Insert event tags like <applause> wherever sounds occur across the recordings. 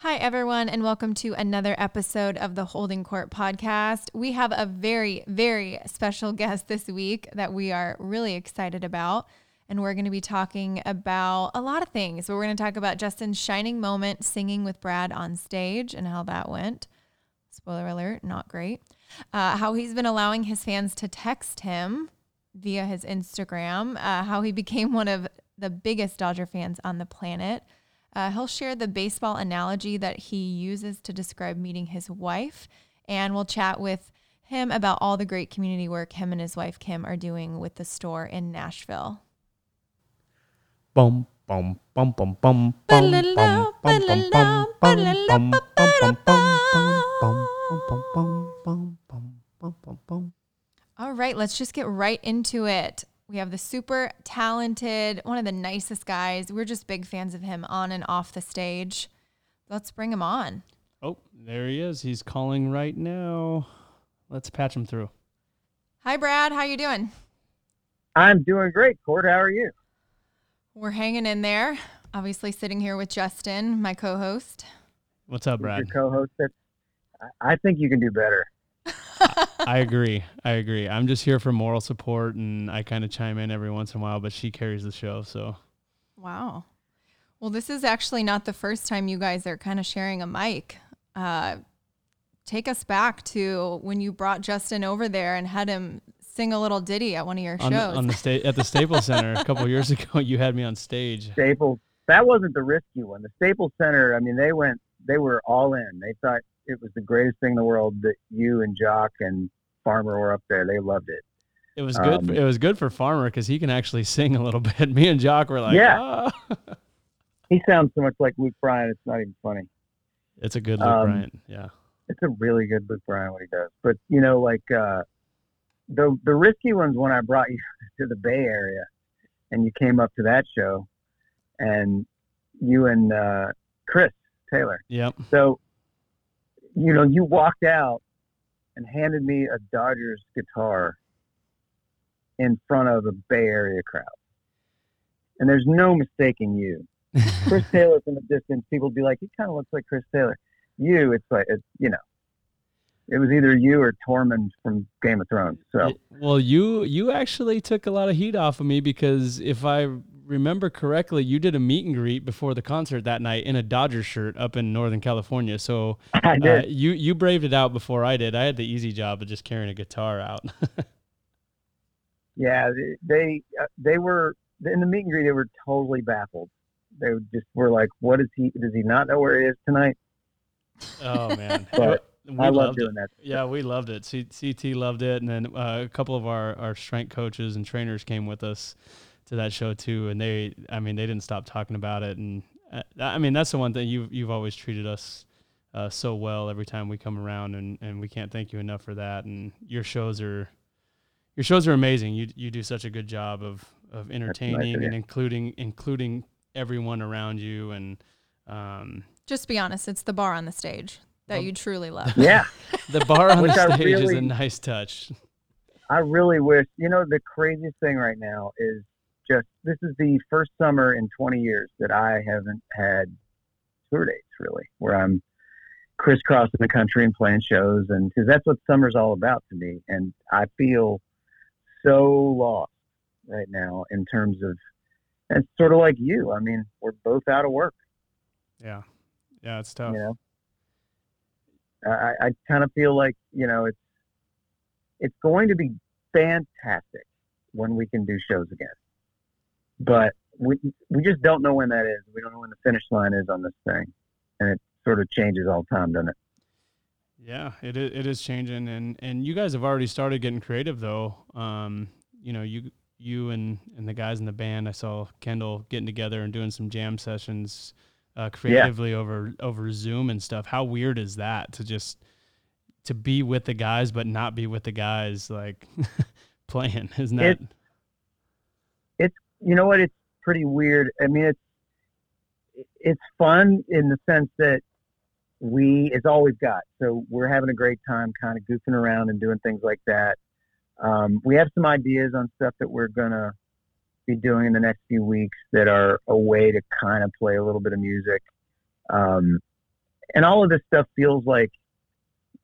Hi, everyone, and welcome to another episode of the Holding Court podcast. We have a very, very special guest this week that we are really excited about. And we're going to be talking about a lot of things. We're going to talk about Justin's shining moment singing with Brad on stage and how that went. Spoiler alert, not great. Uh, how he's been allowing his fans to text him via his Instagram, uh, how he became one of the biggest Dodger fans on the planet uh, he'll share the baseball analogy that he uses to describe meeting his wife, and we'll chat with him about all the great community work him and his wife Kim are doing with the store in Nashville. Bum bum bum bum bum bum bum bum bum bum bum bum bum bum All right, let's just get right into it. We have the super talented, one of the nicest guys. We're just big fans of him on and off the stage. Let's bring him on. Oh, there he is. He's calling right now. Let's patch him through. Hi, Brad. How you doing? I'm doing great. Court, how are you? We're hanging in there. Obviously, sitting here with Justin, my co-host. What's up, Who's Brad? Your co-host. I- I think you can do better. I agree. I agree. I'm just here for moral support, and I kind of chime in every once in a while. But she carries the show, so Wow. Well, this is actually not the first time you guys are kind of sharing a mic. Uh, take us back to when you brought Justin over there and had him sing a little ditty at one of your on the, shows. on the sta- at the Staples <laughs> Center a couple years ago, <laughs> you had me on stage. Staples. That wasn't the risky one. The Staples Center. I mean, they went. They were all in. They thought it was the greatest thing in the world that you and Joc and Farmer were up there. They loved it. It was good. Um, it was good for Farmer because he can actually sing a little <laughs> bit. Me and Joc were like, Yeah. "Ah." <laughs> He sounds so much like Luke Bryan. It's not even funny. It's a good look, Um, Bryant. Yeah. It's a really good Luke Bryan what he does. But you know, like uh, the the risky ones when I brought <laughs> you to the Bay Area, and you came up to that show, and you and uh, Chris Taylor. Yep. So, you know, you walked out and handed me a Dodgers guitar in front of a Bay Area crowd. And there's no mistaking you. <laughs> Chris Taylor from the distance, people would be like, he kind of looks like Chris Taylor. You, it's like, it's, you know, it was either you or Tormund from Game of Thrones. So, Well, you you actually took a lot of heat off of me because if I remember correctly, you did a meet and greet before the concert that night in a Dodgers shirt up in Northern California. So <laughs> I uh, you you braved it out before I did. I had the easy job of just carrying a guitar out. yeah, they, they, uh, were, in the meet and greet, they were totally baffled. They just were like, what is he, does he not know where he is tonight? oh man, <laughs> But we I love loved doing it. that. Yeah, we loved it. C- CT loved it, and then uh, a couple of our our strength coaches and trainers came with us to that show too, and they, I mean, they didn't stop talking about it, and uh, I mean, that's the one thing you've you've always treated us uh, so well every time we come around, and and we can't thank you enough for that. And your shows are your shows are amazing. You you do such a good job of of entertaining and including including everyone around you, and um, just be honest, it's the bar on the stage that Well- you truly love. <laughs> Yeah. <laughs> the bar on the Which I stage is a nice touch. I really wish, you know, the craziest thing right now is just this is the first summer in 20 years that I haven't had tour dates really, where I'm crisscrossing the country and playing shows. And because that's what summer's all about to me. And I feel so lost right now in terms of, and it's sort of like you. I mean, we're both out of work, Yeah, yeah, it's tough. you know. I, I kind of feel like, you know, it's, it's going to be fantastic when we can do shows again. But we we just don't know when that is. We don't know when the finish line is on this thing, and it sort of changes all the time, doesn't it? Yeah, it is, it is changing, and and you guys have already started getting creative though. Um, you know, you you and and the guys in the band, I saw Kendall getting together and doing some jam sessions uh, creatively over over Zoom and stuff. How weird is that to just to be with the guys but not be with the guys like <laughs> playing? Isn't that? It- You know what? It's pretty weird. I mean, it's it's fun in the sense that we it's all we've got. So we're having a great time, kind of goofing around and doing things like that. Um, we have some ideas on stuff that we're gonna be doing in the next few weeks that are a way to kind of play a little bit of music. Um, and all of this stuff feels like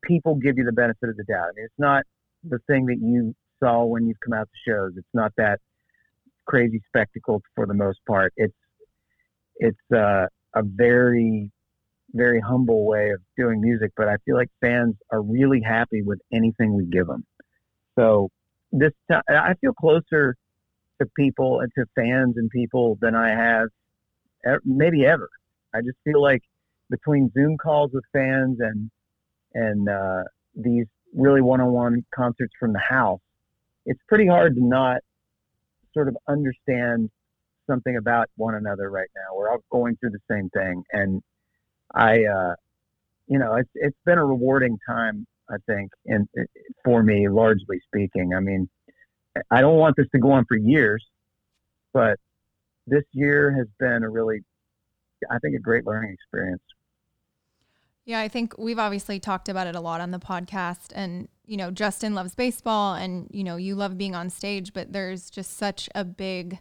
people give you the benefit of the doubt. I mean, it's not the thing that you saw when you've come out to shows. It's not that crazy spectacle for the most part. It's it's uh, a very very humble way of doing music, but I feel like fans are really happy with anything we give them. So this time, I feel closer to people and to fans and people than I have maybe ever. I just feel like between Zoom calls with fans and and uh, these really one-on-one concerts from the house, it's pretty hard to not sort of understand something about one another right now. We're all going through the same thing, and I, uh, you know, it's it's been a rewarding time. I think, and for me, largely speaking, I mean, I don't want this to go on for years, but this year has been a really, I think, a great learning experience. Yeah, I think we've obviously talked about it a lot on the podcast. And, you know, Justin loves baseball and, you know, you love being on stage, but there's just such a big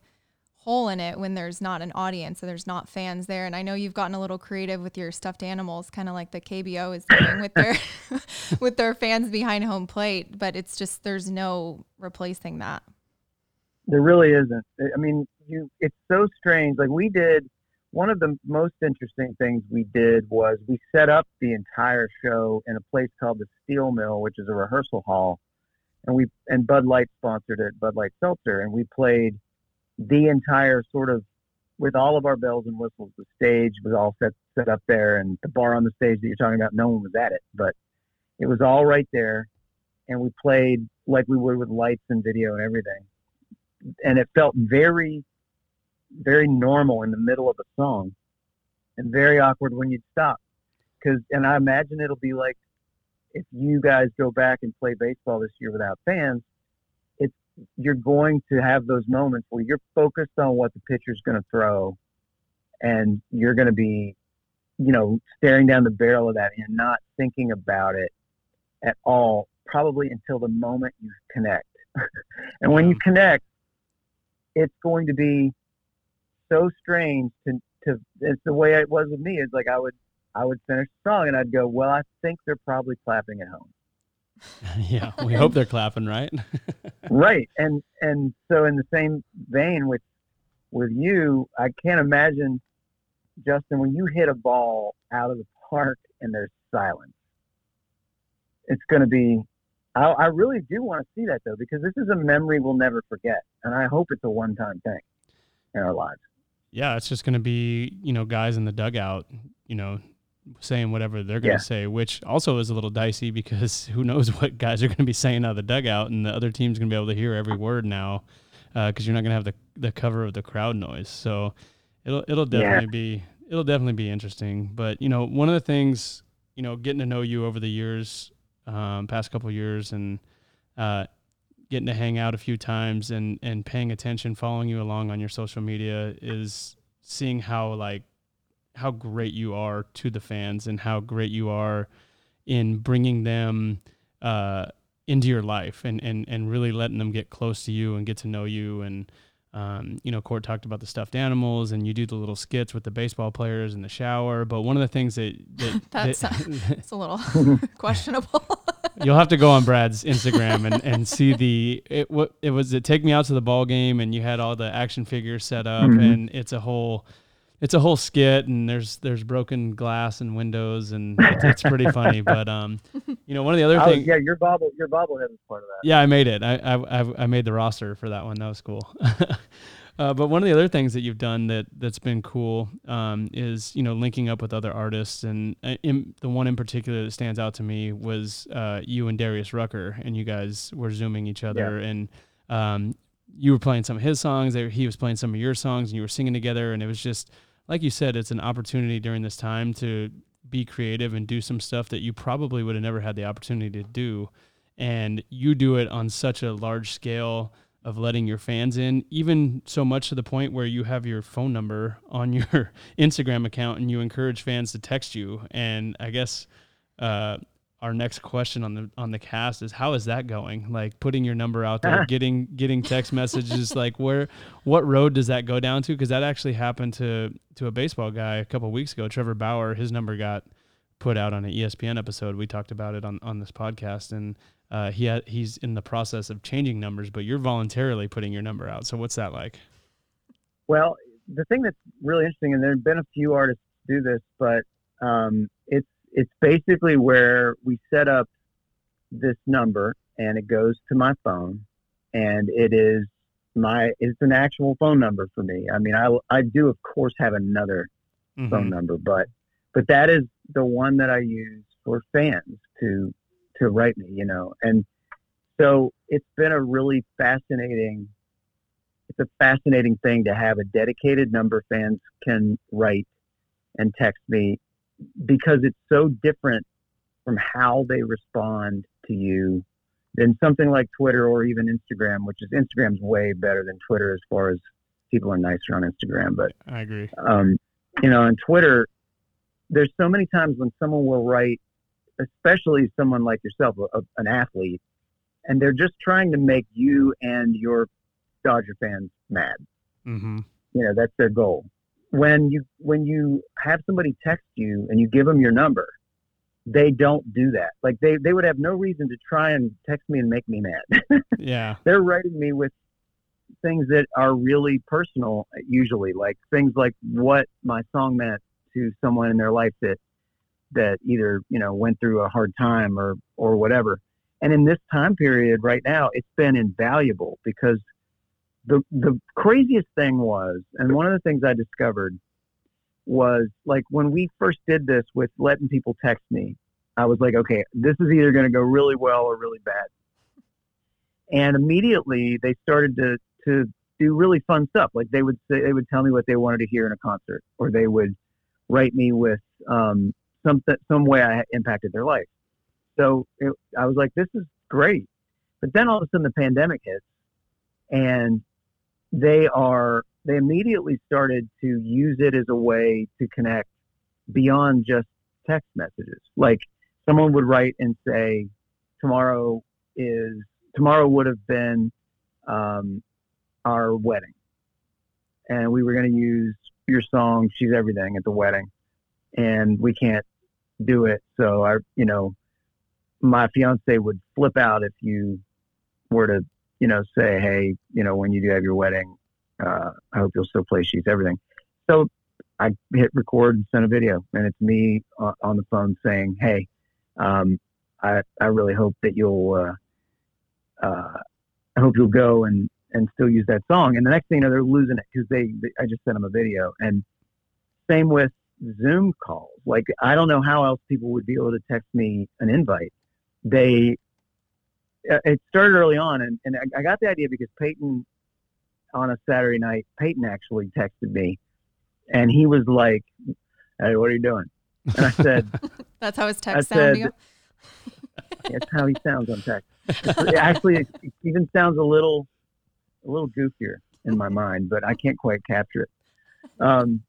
hole in it when there's not an audience and there's not fans there. And I know you've gotten a little creative with your stuffed animals, kind of like the KBO is doing with their <laughs> with their fans behind home plate, but it's just there's no replacing that. There really isn't. I mean, you it's so strange. Like we did one of the most interesting things we did was we set up the entire show in a place called the Steel Mill, which is a rehearsal hall, and we and Bud Light sponsored it, Bud Light Seltzer, and we played the entire sort of with all of our bells and whistles. The stage was all set set up there, and the bar on the stage that you're talking about, no one was at it, but it was all right there, and we played like we would with lights and video and everything, and it felt very very normal in the middle of a song and very awkward when you'd stop. Cause, and I imagine it'll be like if you guys go back and play baseball this year without fans, it's, you're going to have those moments where you're focused on what the pitcher's going to throw and you're going to be, you know, staring down the barrel of that and not thinking about it at all, probably until the moment you connect. <laughs> and when you connect, it's going to be so strange to to it's the way it was with me. It's like I would I would finish the song and I'd go, Well, I think they're probably clapping at home. <laughs> yeah, we hope they're clapping, right? <laughs> right. And and so in the same vein with with you, I can't imagine Justin when you hit a ball out of the park and there's silence. It's going to be. I, I really do want to see that though because this is a memory we'll never forget, and I hope it's a one-time thing in our lives yeah, it's just going to be, you know, guys in the dugout, you know, saying whatever they're going to yeah. say, which also is a little dicey because <laughs> who knows what guys are going to be saying out of the dugout, and the other team's going to be able to hear every word now because uh, you're not going to have the the cover of the crowd noise. So it'll it'll definitely yeah. be it'll definitely be interesting. But you know, one of the things, you know, getting to know you over the years, um, past couple years, and uh, getting to hang out a few times and and paying attention, following you along on your social media is seeing how like how great you are to the fans and how great you are in bringing them uh, into your life and, and and really letting them get close to you and get to know you and um, you know, Court talked about the stuffed animals, and you do the little skits with the baseball players in the shower. But one of the things that, that <laughs> that's that, <laughs> it's a little <laughs> questionable. you'll have to go on Brad's Instagram and, and see the it. What it was? It take me out to the ball game, and you had all the action figures set up, mm-hmm. and it's a whole it's a whole skit and there's there's broken glass and windows and it's, it's pretty funny <laughs> but um you know one of the other things yeah your bobble your bobblehead was part of that. Yeah i made it. I i i made the roster for that one. That was cool. <laughs> Uh, but one of the other things that you've done that that's been cool um, is you know linking up with other artists and uh, in, the one in particular that stands out to me was uh, you and Darius Rucker and you guys were zooming each other yeah. and um, you were playing some of his songs he was playing some of your songs and you were singing together and it was just like you said, it's an opportunity during this time to be creative and do some stuff that you probably would have never had the opportunity to do. And you do it on such a large scale of letting your fans in, even so much to the point where you have your phone number <laughs> on your Instagram account and you encourage fans to text you. And I guess uh, our next question on the on the cast is how is that going? Like putting your number out there, <laughs> getting getting text messages. like where, what road does that go down to? Because that actually happened to to a baseball guy a couple weeks ago. Trevor Bauer, his number got put out on an ESPN episode. We talked about it on, on this podcast, and uh, he ha- he's in the process of changing numbers, but you're voluntarily putting your number out. So what's that like? Well, the thing that's really interesting, and there have been a few artists do this, but um, it's basically where we set up this number and it goes to my phone, and it is my it's an actual phone number for me. I mean, I I do of course have another mm-hmm. phone number, but but that is the one that I use for fans to to write me, you know. And so it's been a really fascinating it's a fascinating thing to have a dedicated number fans can write and text me because it's so different from how they respond to you than something like Twitter or even Instagram, which is Instagram's way better than Twitter as far as people are nicer on Instagram. But I agree. Um, you know, on Twitter, there's so many times when someone will write, especially someone like yourself, a, an athlete, and they're just trying to make you and your Dodger fans mad. Mm-hmm. You know, that's their goal. When you when you have somebody text you and you give them your number, they don't do that. Like they, they would have no reason to try and text me and make me mad. <laughs> yeah. They're writing me with things that are really personal usually, like things like what my song meant to someone in their life that that either, you know, went through a hard time or or whatever. And in this time period right now, it's been invaluable because the the craziest thing was, and one of the things I discovered was like when we first did this with letting people text me, I was like, okay, this is either going to go really well or really bad. And immediately they started to to do really fun stuff. Like they would say, they would tell me what they wanted to hear in a concert, or they would write me with um, some some way I impacted their life. So it, I was like, this is great. But then all of a sudden the pandemic hits, and they are they immediately started to use it as a way to connect beyond just text messages. Like someone would write and say, "Tomorrow is tomorrow would have been um, our wedding, and we were going to use your song "She's Everything" at the wedding, and we can't do it. So I, you know, my fiance would flip out if you were to, you know, say, "Hey, you know, when you do have your wedding, uh, I hope you'll still play She's Everything. So I hit record and sent a video, and it's me on, on the phone saying, "Hey, um, I I really hope that you'll uh, uh, I hope you'll go and and still use that song." And the next thing you know, they're losing it because they, they I just sent them a video, and same with Zoom calls. Like I don't know how else people would be able to text me an invite. They uh, it started early on, and, and I got the idea because Peyton on a Saturday night, Peyton actually texted me, and he was like, "Hey, what are you doing?" And I said, <laughs> "That's how his text sounds." <laughs> That's how he sounds on text. It actually, it even sounds a little, a little goofier in my mind, but I can't quite capture it. Um,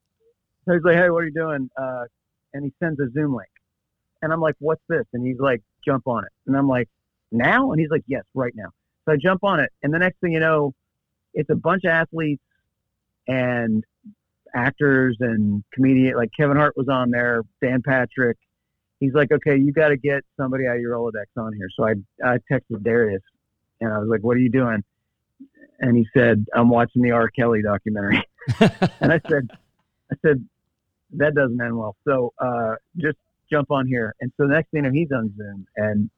so he's like, "Hey, what are you doing?" Uh, and he sends a Zoom link, and I'm like, "What's this?" And he's like, "Jump on it." And I'm like, "Now?" And he's like, "Yes, right now." So I jump on it, and the next thing you know, it's a bunch of athletes and actors and comedian like Kevin Hart was on there, Dan Patrick. He's like, okay, you got to get somebody out of your Rolodex on here. So I I texted Darius and I was like, what are you doing? And he said, I'm watching the R. Kelly documentary. <laughs> and I said, I said, that doesn't end well. So uh, just jump on here. And so the next thing you know, he's on Zoom, and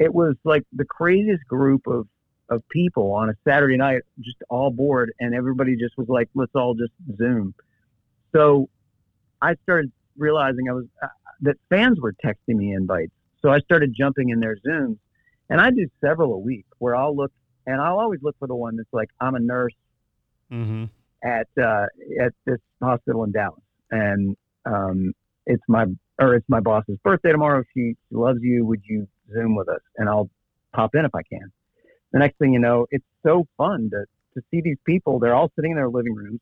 it was like the craziest group of of people on a Saturday night, just all bored, and everybody just was like, "Let's all just Zoom." So I started realizing I was uh, that fans were texting me invites, so I started jumping in their Zooms, and I do several a week where I'll look and I'll always look for the one that's like, "I'm a nurse mm-hmm. at uh, at this hospital in Dallas, and um, it's my or it's my boss's birthday tomorrow. She loves you. Would you Zoom with us?" And I'll pop in if I can the next thing you know, it's so fun to, to see these people. They're all sitting in their living rooms.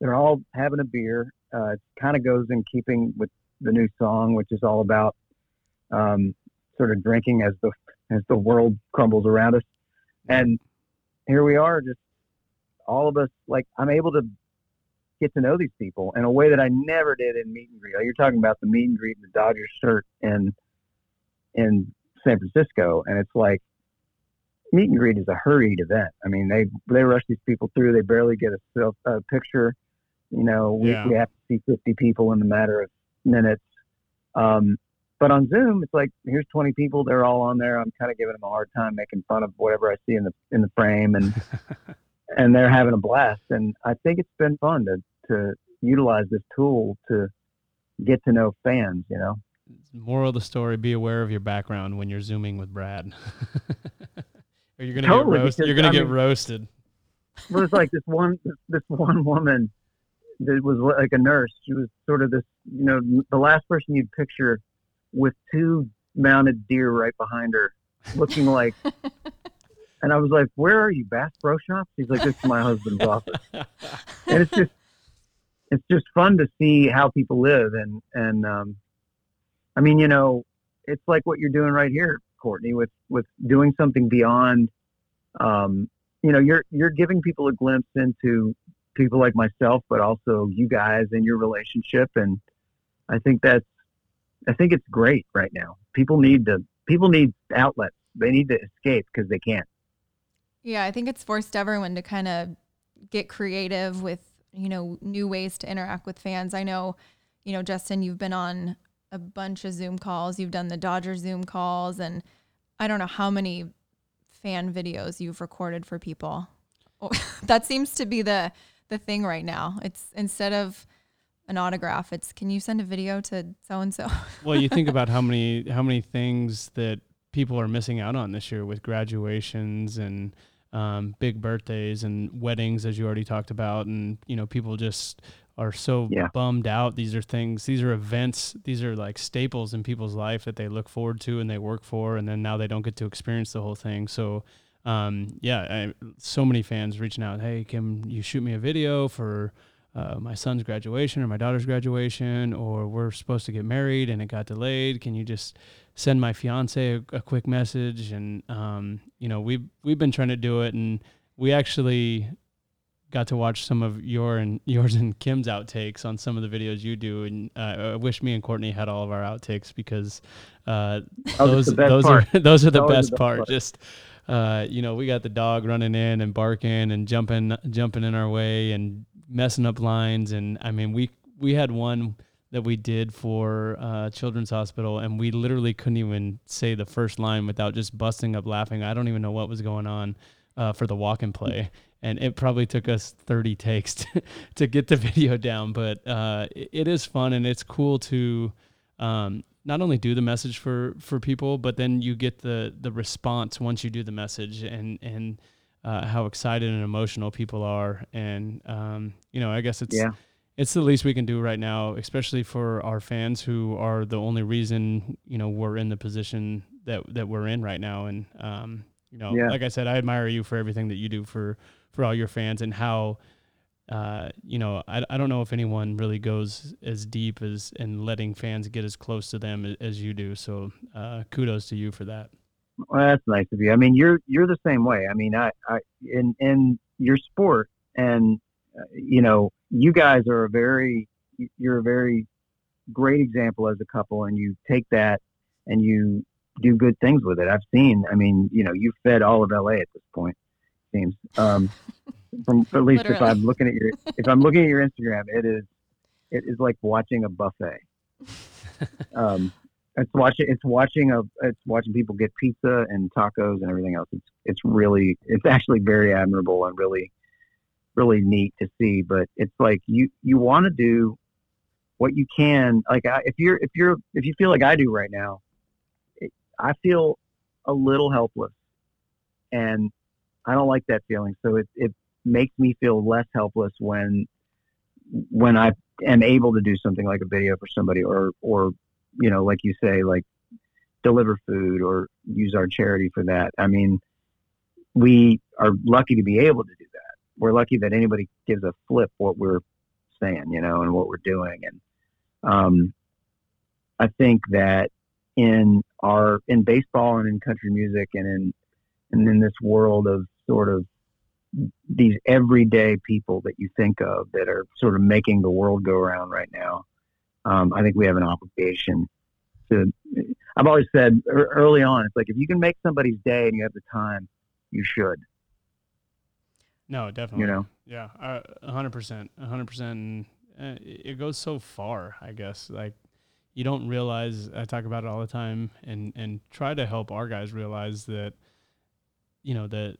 They're all having a beer. Uh, it kind of goes in keeping with the new song, which is all about um, sort of drinking as the as the world crumbles around us. And here we are, just all of us. Like I'm able to get to know these people in a way that I never did in meet and greet. You're talking about the meet and greet the Dodgers shirt and in San Francisco, and it's like meet and greet is a hurried event. I mean, they they rush these people through. They barely get a self a picture. You know, we, Yeah. we have to see 50 people in the matter of minutes. Um, but on Zoom, it's like here's 20 people. They're all on there. I'm kind of giving them a hard time, making fun of whatever I see in the in the frame, and <laughs> and they're having a blast. And I think it's been fun to to utilize this tool to get to know fans. You know, Moral of the story: Be aware of your background when you're zooming with Brad, <laughs> or you're gonna Totally, get roasted. because, You're gonna I get mean- roasted. It was like this one this one woman that was like a nurse. She was sort of this, you know, the last person you'd picture with two mounted deer right behind her, looking like. <laughs> And I was like, "Where are you, Bass Pro Shop?" She's like, "This is my husband's office." And it's just, it's just fun to see how people live, and and um, I mean, you know, it's like what you're doing right here, Courtney, with with doing something beyond um, you know, you're you're giving people a glimpse into people like myself, but also you guys and your relationship, and I think that's I think it's great right now. People need to people need outlets. They need to escape because they can't. Yeah, I think it's forced everyone to kind of get creative with, you know, new ways to interact with fans. I know, you know, Justin, you've been on a bunch of Zoom calls. You've done the Dodger Zoom calls and I don't know how many fan videos you've recorded for people. Oh, <laughs> that seems to be the the thing right now. It's instead of an autograph, it's can you send a video to so and so? well, you think about how many how many things that people are missing out on this year with graduations and um, big birthdays and weddings, as you already talked about, and you know people just are so Yeah. bummed out. These are things, these are events, these are like staples in people's life that they look forward to and they work for, and then now they don't get to experience the whole thing. So. Um, yeah, I, so many fans reaching out. Hey, can you shoot me a video for uh, my son's graduation or my daughter's graduation, or we're supposed to get married and it got delayed. Can you just send my fiance a, a quick message? And um, you know, we've we've been trying to do it, and we actually got to watch some of your and <laughs> yours and Kim's outtakes on some of the videos you do, and uh, I wish me and Courtney had all of our outtakes because uh, those that's the best those part. are <laughs> those are the best the best part. part. Just uh, you know, we got the dog running in and barking and jumping jumping in our way and messing up lines. And I mean, we we had one that we did for uh, Children's Hospital, and we literally couldn't even say the first line without just busting up laughing. I don't even know what was going on uh, for the walk and play. And it probably took us 30 takes to, <laughs> to get the video down, but uh, it, it is fun and it's cool to um, not only do the message for for people, but then you get the the response once you do the message and and uh, how excited and emotional people are. And um, you know, I guess it's Yeah. it's the least we can do right now, especially for our fans who are the only reason you know we're in the position that that we're in right now. And um, you know, Yeah. like I said, I admire you for everything that you do for for all your fans and how uh, you know, I, I don't know if anyone really goes as deep as and letting fans get as close to them as, you do. So uh, kudos to you for that. Well, that's nice of you. I mean, you're you're the same way. I mean, I, I in in your sport, and uh, you know, you guys are a very you're a very great example as a couple, and you take that and you do good things with it. I've seen. I mean, you know, you've fed all of LA at this point. Seems um, from <laughs> at least if I'm looking at your if I'm looking at your Instagram, it is it is like watching a buffet. Um, it's watching it's watching a it's watching people get pizza and tacos and everything else. It's it's really it's actually very admirable and really really neat to see. But it's like you you want to do what you can. Like I, if you're if you're if you feel like I do right now, it, I feel a little helpless, and I don't like that feeling. So it it makes me feel less helpless when when I am able to do something like a video for somebody or or you know like you say like deliver food or use our charity for that. I mean we are lucky to be able to do that. We're lucky that anybody gives a flip what we're saying you know and what we're doing. And um i think that in our in baseball and in country music and in and in this world of sort of these everyday people that you think of that are sort of making the world go around right now. Um, I think we have an obligation to. I've always said early on, it's like if you can make somebody's day and you have the time, you should. No, definitely. You know, yeah, a hundred percent, a hundred percent. Uh, it goes so far, I guess. Like you don't realize. I talk about it all the time, and and try to help our guys realize that, you know, that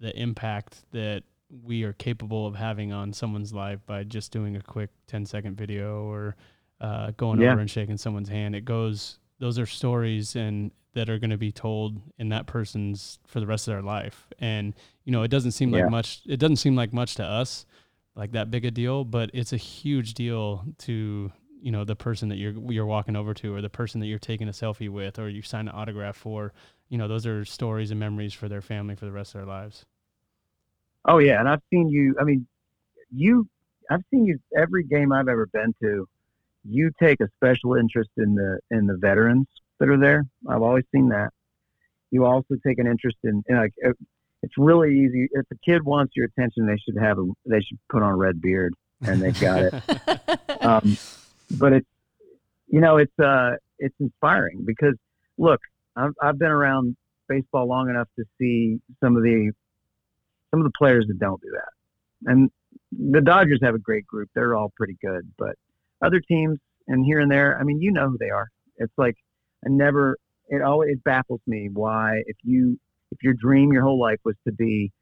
the impact that we are capable of having on someone's life by just doing a quick 10 second video or uh, going yeah. over and shaking someone's hand. It goes, those are stories and that are going to be told in that person's for the rest of their life. And, you know, it doesn't seem yeah. like much, it doesn't seem like much to us, like that big a deal, but it's a huge deal to, you know, the person that you're, you're walking over to or the person that you're taking a selfie with or you sign an autograph for you know, those are stories and memories for their family for the rest of their lives. Oh yeah, and I've seen you. I mean, you. I've seen you every game I've ever been to. You take a special interest in the in the veterans that are there. I've always seen that. You also take an interest in, in like uh, it's really easy. If a kid wants your attention, they should have a they should put on a red beard, and they've got it. <laughs> um, but it's you know it's uh it's inspiring because look, I've, I've been around baseball long enough to see some of the some of the players that don't do that. And the Dodgers have a great group; they're all pretty good. But other teams, and here and there, I mean, you know who they are. It's like I never. It always it baffles me why if you if your dream your whole life was to be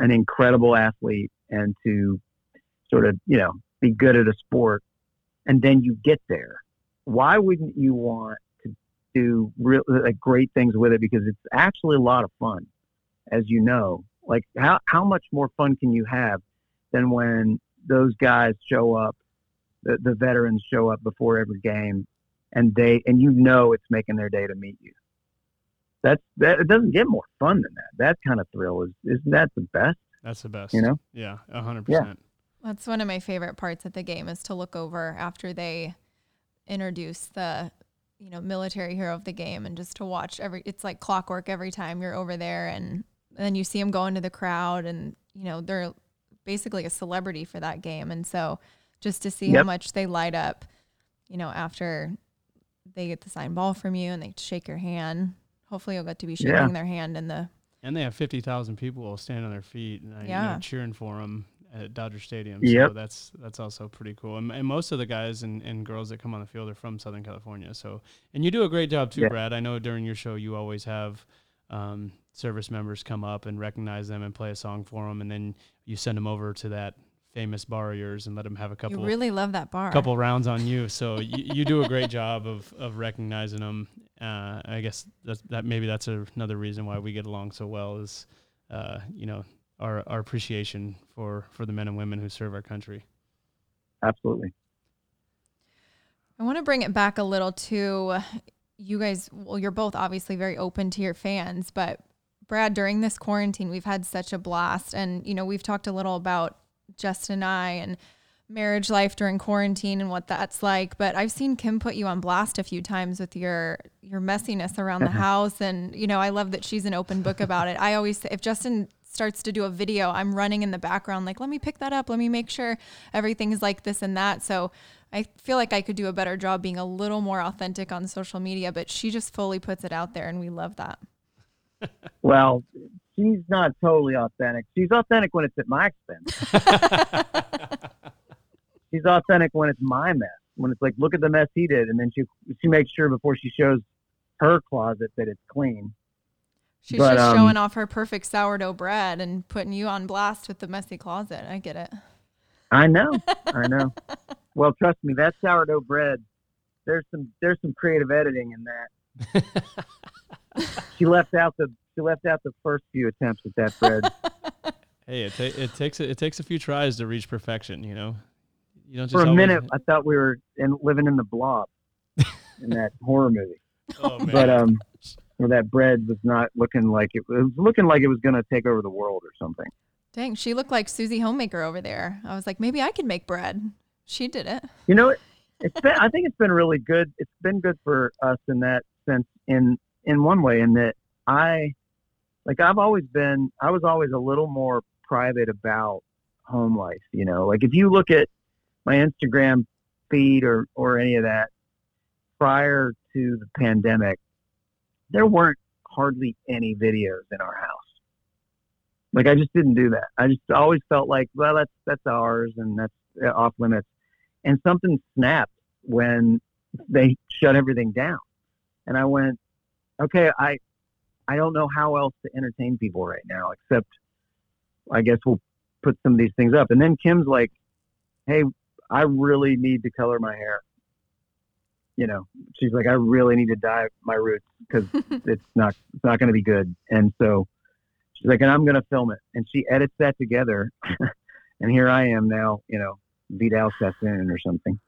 an incredible athlete and to sort of you know be good at a sport, and then you get there, why wouldn't you want do real uh, like great things with it because it's actually a lot of fun, as you know. Like how how much more fun can you have than when those guys show up, the, the veterans show up before every game, and they and you know it's making their day to meet you. That's that it doesn't get more fun than that. That kind of thrill is isn't that the best? That's the best. You know? Yeah, hundred percent. That's one of my favorite parts of the game is to look over after they introduce the you know military hero of the game and just to watch every it's like clockwork every time you're over there and, and then you see them go into the crowd and you know they're basically a celebrity for that game and so just to see yep. how much they light up you know after they get the signed ball from you and they shake your hand hopefully you'll get to be shaking yeah. their hand in the and they have 50,000 people all stand on their feet and yeah. you know, cheering for them at Dodger Stadium. Yep. So that's that's also pretty cool. And, and, most of the guys and, and girls that come on the field are from Southern California. So and you do a great job too, yeah. Brad. I know during your show you always have um, service members come up and recognize them and play a song for them, and then you send them over to that famous bar of yours and let them have a couple. You really love that bar. Couple rounds on you, so you, you do a great <laughs> job of of recognizing them. Uh, I guess that's, that maybe that's a, another reason why we get along so well is, uh, you know, our, our appreciation for, for the men and women who serve our country. Absolutely. I want to bring it back a little to you guys. Well, you're both obviously very open to your fans, but Brad, during this quarantine, we've had such a blast. And, you know, we've talked a little about Justin and I and marriage life during quarantine and what that's like. But I've seen Kim put you on blast a few times with your your messiness around the <laughs> house. And, you know, I love that she's an open book about it. I always say if Justin starts to do a video, I'm running in the background, like, let me pick that up. Let me make sure everything is like this and that. So I feel like I could do a better job being a little more authentic on social media, but she just fully puts it out there and we love that. <laughs> well, she's not totally authentic. She's authentic when it's at my expense. <laughs> she's authentic when it's my mess. When it's like, look at the mess he did, and then she she makes sure before she shows her closet that it's clean. She's but, just um, showing off her perfect sourdough bread and putting you on blast with the messy closet. I get it. I know. <laughs> I know. well, trust me, that sourdough bread, there's some there's some creative editing in that. she left out the she left out the first few attempts at that bread. <laughs> Hey, it, ta- it takes a, it takes a few tries to reach perfection. You know, you don't. For a always... minute, I thought we were in, living in the blob in that horror movie. <laughs> Oh, man. but um, where that bread was not looking like it, it was looking like it was going to take over the world or something. Dang, she looked like Susie Homemaker over there. I was like, maybe I could make bread. She did it. You know, it, <laughs> it's been. I think it's been really good. It's been good for us in that sense. In in one way, in that I, like, I've always been. I was always a little more private about home life. You know, like if you look at my Instagram feed or or any of that prior to the pandemic, there weren't hardly any videos in our house. Like I just didn't do that. I just always felt like, well, that's that's ours and that's uh, off limits. And something snapped when they shut everything down, and I went, okay, I I don't know how else to entertain people right now except I guess we'll put some of these things up. And then Kim's like, hey, I really need to color my hair. You know, she's like, I really need to dye my roots because <laughs> it's not it's not going to be good. And so she's like, and I'm going to film it. And she edits that together, <laughs> and here I am now. You know, Vidal Sassoon or something.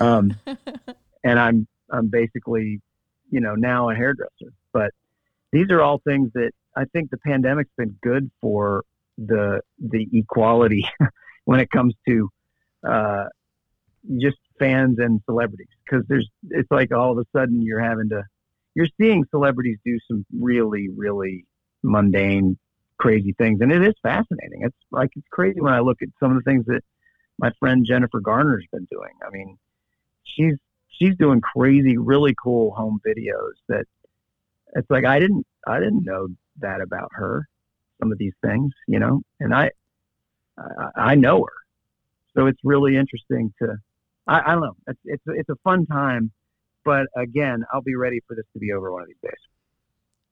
Um, <laughs> and I'm I'm basically, you know, now a hairdresser. But these are all things that I think the pandemic's been good for the the equality when it comes to uh, just fans and celebrities because there's it's like all of a sudden you're having to you're seeing celebrities do some really really mundane crazy things. And it is fascinating. It's like it's crazy when i look at some of the things that my friend jennifer garner's been doing. I mean she's she's doing crazy really cool home videos that it's like i didn't i didn't know that about her some of these things you know? And i i, I know her. So it's really interesting to I, I don't know. It's, it's it's a fun time, but again, I'll be ready for this to be over one of these days.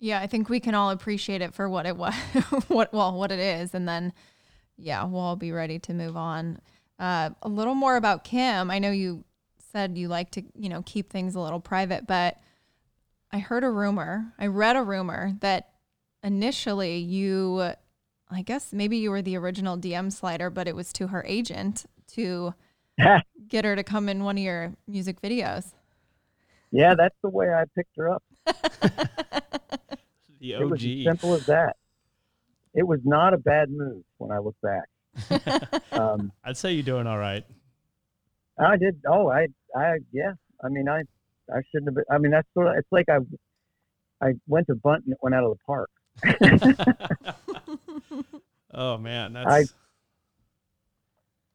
Yeah, I think we can all appreciate it for what it was, <laughs> what well, what it is, and then yeah, we'll all be ready to move on. Uh, a little more about Kim. I know you said you like to you know keep things a little private, but I heard a rumor. I read a rumor that initially you, I guess maybe you were the original DM slider, but it was to her agent to <laughs> get her to come in one of your music videos. Yeah, that's the way I picked her up. <laughs> the It was as simple as that. It was not a bad move when I look back. <laughs> Um, I'd say you're doing all right. I did. Oh, I, I, yeah. I mean, I, I shouldn't have. Been, I mean, that's sort of. It's like I, I went to bunt and it went out of the park. oh man, that's I-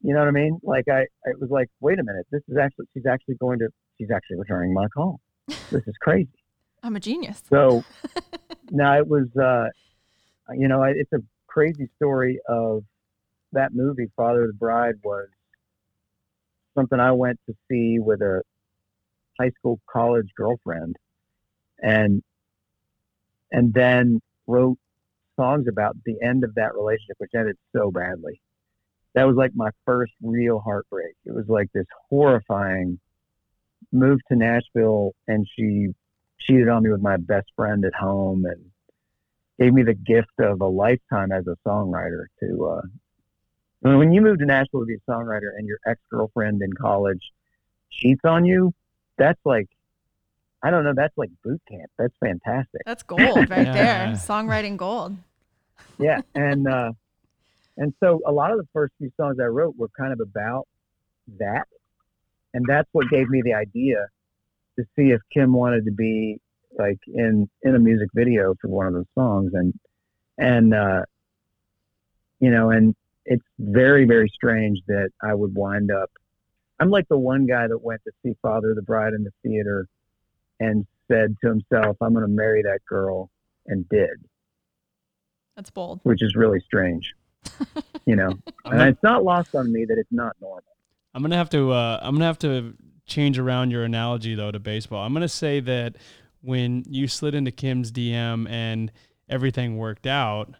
You know what I mean? Like I, it was like, wait a minute. This is actually. She's actually going to. She's actually returning my call. <laughs> This is crazy. I'm a genius. So <laughs> now it was, uh, you know, I- it's a crazy story of that movie, Father of the Bride, was something I went to see with a high school college girlfriend, and and then wrote songs about the end of that relationship, which ended so badly. That was like my first real heartbreak. It was like this horrifying move to Nashville, and she cheated on me with my best friend at home and gave me the gift of a lifetime as a songwriter to uh when you move to Nashville to be a songwriter and your ex girlfriend in college cheats on you, that's like I don't know, that's like boot camp. That's fantastic. That's gold right Yeah. there. Songwriting gold. Yeah. And uh and so a lot of the first few songs I wrote were kind of about that. And that's what gave me the idea to see if Kim wanted to be like in in a music video for one of those songs and and uh you know and it's very very strange that I would wind up I'm like the one guy that went to see Father of the Bride in the theater and said to himself I'm going to marry that girl and did That's bold. which is really strange you know <laughs> and it's not lost on me that it's not normal I'm gonna have to. Uh, I'm gonna have to change around your analogy though to baseball. I'm gonna say that when you slid into Kim's DM and everything worked out,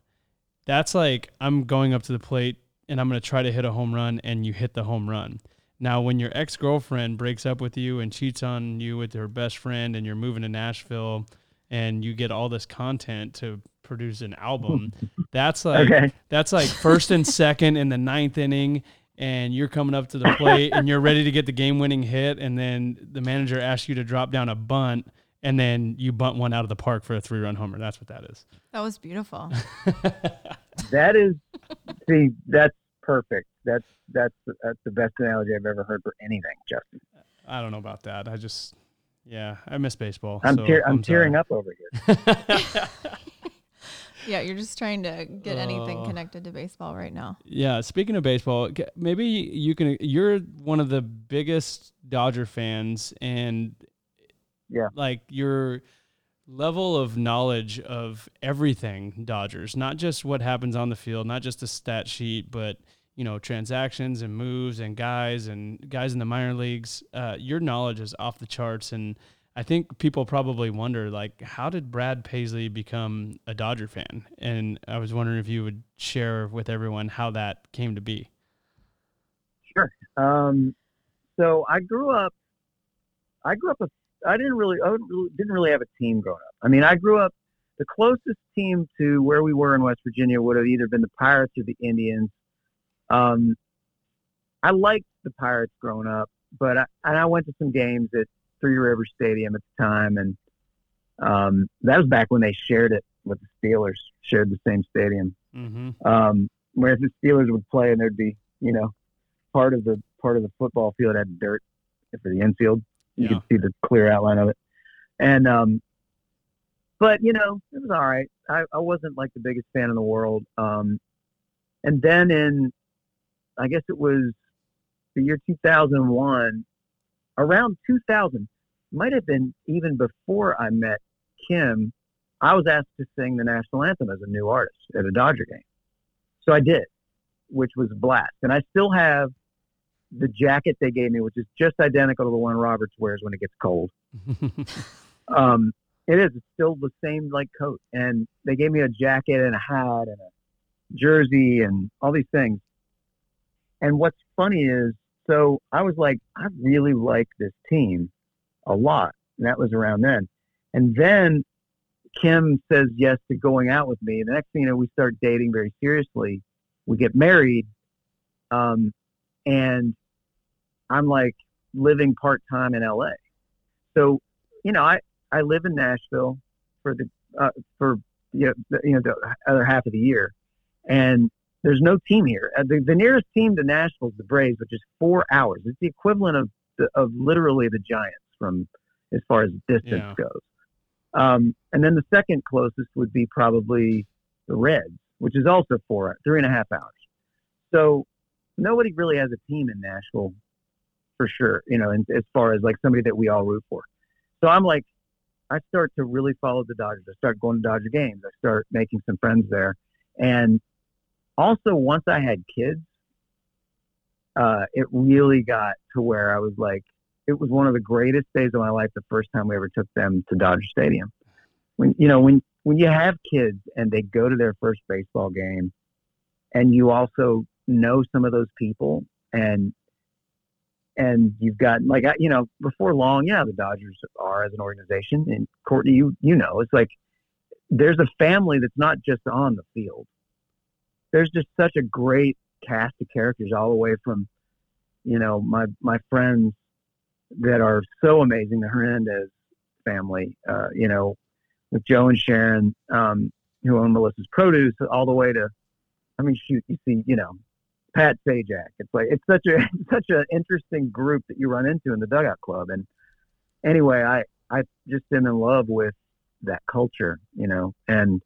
that's like I'm going up to the plate and I'm gonna try to hit a home run and you hit the home run. Now, when your ex girlfriend breaks up with you and cheats on you with her best friend, and you're moving to Nashville, and you get all this content to produce an album, <laughs> that's like okay that's like first and second in the ninth inning, and you're coming up to the plate and you're ready to get the game winning hit, and then the manager asks you to drop down a bunt, and then you bunt one out of the park for a three run homer. That's what that is. That was beautiful. <laughs> that is see that's perfect that's that's that's the best analogy I've ever heard for anything Justin I don't know about that. I just, yeah, I miss baseball. I'm so tear- I'm, tearing sorry. up over here <laughs> Yeah, you're just trying to get anything Oh. connected to baseball right now. Yeah, speaking of baseball, maybe you can. You're one of the biggest Dodger fans, and Yeah. like your level of knowledge of everything Dodgers, not just what happens on the field, not just the stat sheet, but you know transactions and moves and guys and guys in the minor leagues. Uh, your knowledge is off the charts, and I think people probably wonder like, how did Brad Paisley become a Dodger fan? And I was wondering if you would share with everyone how that came to be. Sure. Um, so I grew up. I grew up. A, I didn't really. I didn't really have a team growing up. I mean, I grew up. The closest team to where we were in West Virginia would have either been the Pirates or the Indians. Um, I liked the Pirates growing up, but I, and I went to some games at Three River Stadium at the time, and um, that was back when they shared it with the Steelers, shared the same stadium. Mm-hmm. Um, whereas the Steelers would play and there'd be, you know, part of the part of the football field had dirt for the infield. You Yeah. could see the clear outline of it. And um but you know, it was all right. I, I wasn't like the biggest fan in the world. Um and then in I guess it was the year two thousand one, around two thousand, might have been even before I met Kim, I was asked to sing the national anthem as a new artist at a Dodger game. So I did, which was a blast. And I still have the jacket they gave me, which is just identical to the one Roberts wears when it gets cold. <laughs> Um, it is. It's still the same like coat. And they gave me a jacket and a hat and a jersey and all these things. And what's funny is, so I was like, I really like this team a lot. And that was around then. And then Kim says yes to going out with me. The next thing you know, we start dating very seriously. We get married. Um, and I'm like living part time in LA. So, you know, I, I live in Nashville for the, uh, for, you know, the, you know, the other half of the year. And there's no team here. Uh, the, the nearest team to Nashville is the Braves, which is four hours. It's the equivalent of, the, of literally the Giants from as far as distance Yeah. goes. Um, and then the second closest would be probably the Reds, which is also four, three and a half hours. So nobody really has a team in Nashville for sure, you know, and as far as like somebody that we all root for. So I'm like, I start to really follow the Dodgers. I start going to Dodger games. I start making some friends there. And also, once I had kids, uh, it really got to where I was like, it was one of the greatest days of my life the first time we ever took them to Dodger Stadium. When you know when when you have kids and they go to their first baseball game, and you also know some of those people and and you've got like you know before long, yeah, the Dodgers are as an organization, and Kourtney, you you know, it's like there's a family that's not just on the field. There's just such a great cast of characters all the way from, you know, my my friends that are so amazing, the Hernandez family, uh, you know, with Joe and Sharon, um, who own Melissa's Produce, all the way to, I mean, shoot, you see, you know, Pat Sajak. It's like it's such a <laughs> such an interesting group that you run into in the dugout club. And anyway, I I just am in love with that culture, you know, and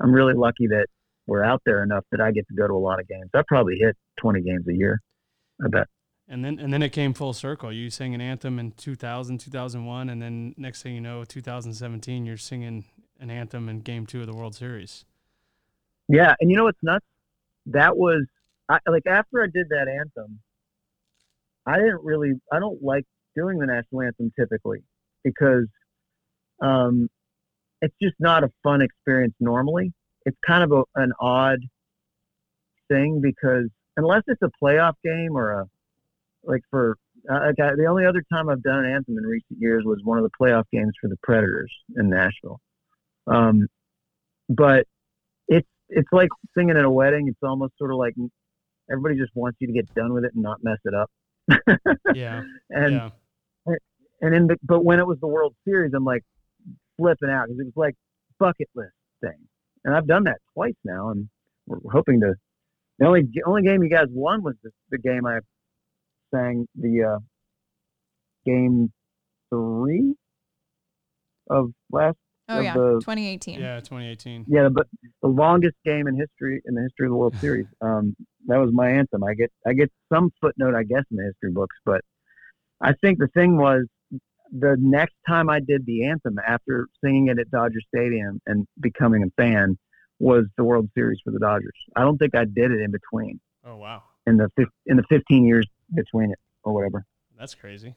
I'm really lucky that we're out there enough that I get to go to a lot of games. I probably hit 20 games a year. I bet. And then and then it came full circle. You sang an anthem in 2000, 2001, and then next thing you know, 2017, you're singing an anthem in Game Two of the World Series. Yeah, and you know what's nuts? That was I, like after I did that anthem, I didn't really I don't like doing the national anthem typically because um, it's just not a fun experience normally. It's kind of a, an odd thing because unless it's a playoff game or a like for uh, like the only other time I've done an anthem in recent years was one of the playoff games for the Predators in Nashville. Um, but it's it's like singing at a wedding. It's almost sort of like everybody just wants you to get done with it and not mess it up. <laughs> Yeah, and yeah, and in the but when it was the World Series, I'm like flipping out because it was like bucket list thing, and I've done that twice now, and we're hoping to. The only only game you guys won was the, the game I sang the uh, game three of last Oh of yeah, the 2018. Yeah, 2018. yeah, but the longest game in history in the history of the World <laughs> Series. Um, that was my anthem. I get I get some footnote, I guess, in the history books, but I think the thing was the next time I did the anthem after singing it at Dodger Stadium and becoming a fan was the World Series for the Dodgers. I don't think I did it in between Oh wow, in the in the 15 years between it or whatever. that's crazy.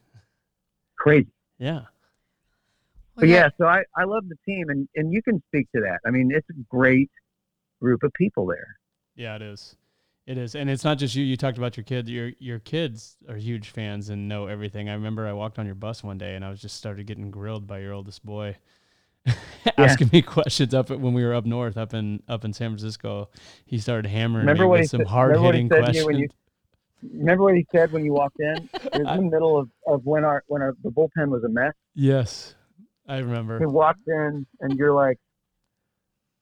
Crazy. Yeah. Well, But yeah, so I, I love the team and, and you can speak to that. I mean, it's a great group of people there. Yeah, it is. It is, and it's not just you. You talked about your kids. Your your kids are huge fans and know everything. I remember I walked on your bus one day and I was just started getting grilled by your oldest boy, <laughs> asking me questions up at, when we were up north, up in up in San Francisco. He started hammering Remember me what with some hard remember what he hitting questions. you Remember what he said when you walked in? <laughs> It was in the middle of, of when our when our the bullpen was a mess. yes, I remember. He walked in and you're like,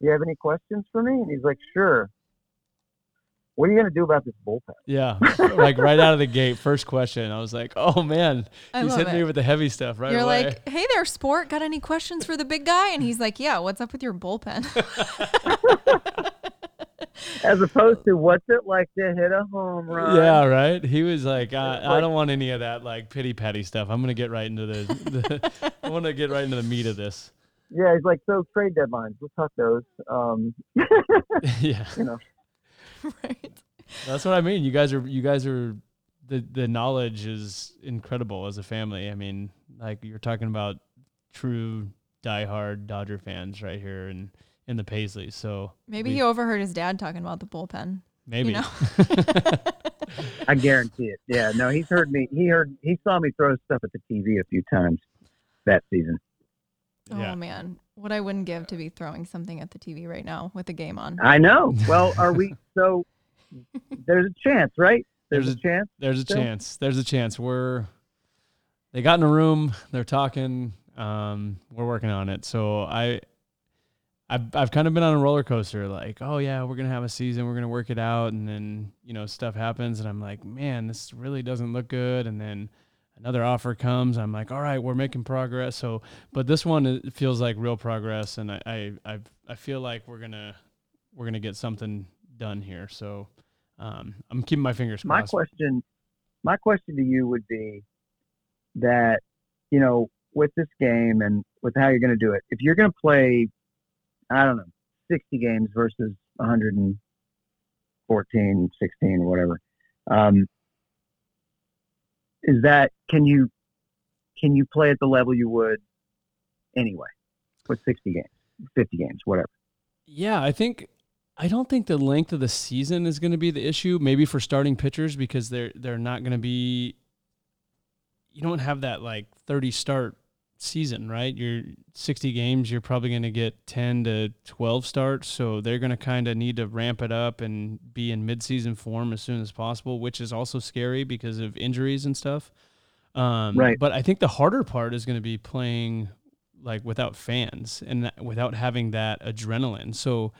"Do "You have any questions for me?" And he's like, "Sure." What are you gonna do about this bullpen? Yeah, like right out of the gate, first question. I was like, "Oh man, I he's hitting it. me with the heavy stuff right You're away." like, hey there, sport. Got any questions for the big guy? And he's like, yeah. What's up with your bullpen? <laughs> As opposed to what's it like to hit a home run? Yeah, right. He was like, I, I don't want any of that like pity patty stuff. I'm gonna get right into the. the I want to get right into the meat of this. Yeah, he's like, so trade deadlines. We'll talk those. Um, <laughs> <laughs> yeah, you know, <laughs> right. that's what I mean. You guys are you guys are the the knowledge is incredible as a family. I mean, like you're talking about true diehard Dodger fans right here and in the Paisley. So Maybe we- he overheard his dad talking about the bullpen. maybe know. <laughs> I guarantee it. Yeah, no, he's heard me. He heard. He saw me throw stuff at the TV a few times that season. Oh, yeah. Oh man, what I wouldn't give to be throwing something at the TV right now with the game on. I know. Well, are we? <laughs> So there's a chance, right? There's, There's a chance. There's a Still? chance. There's a chance. We're they got in a room. They're talking. Um, we're working on it. So I, I've I've kind of been on a roller coaster. Like, oh yeah, we're gonna have a season. We're gonna work it out, and then you know stuff happens, and I'm like, man, this really doesn't look good. And then another offer comes. I'm like, all right, we're making progress. So, but this one it feels like real progress, and I I I, I feel like we're gonna we're gonna get something done here. So. Um, I'm keeping my fingers crossed My question, my question to you would be that you know with this game and with how you're going to do it, if you're going to play, I don't know, 60 games versus 114, 16, or whatever, um, is that can you can you play at the level you would anyway with 60 games, 50 games, whatever? Yeah, I think I don't think the length of the season is going to be the issue. Maybe for starting pitchers because they're they're not going to be. You don't have that like thirty start season, right? You're sixty games. You're probably going to get ten to twelve starts, so they're going to kind of need to ramp it up and be in midseason form as soon as possible, which is also scary because of injuries and stuff. Um, Right. But I think the harder part is going to be playing like without fans and that, without having that adrenaline. So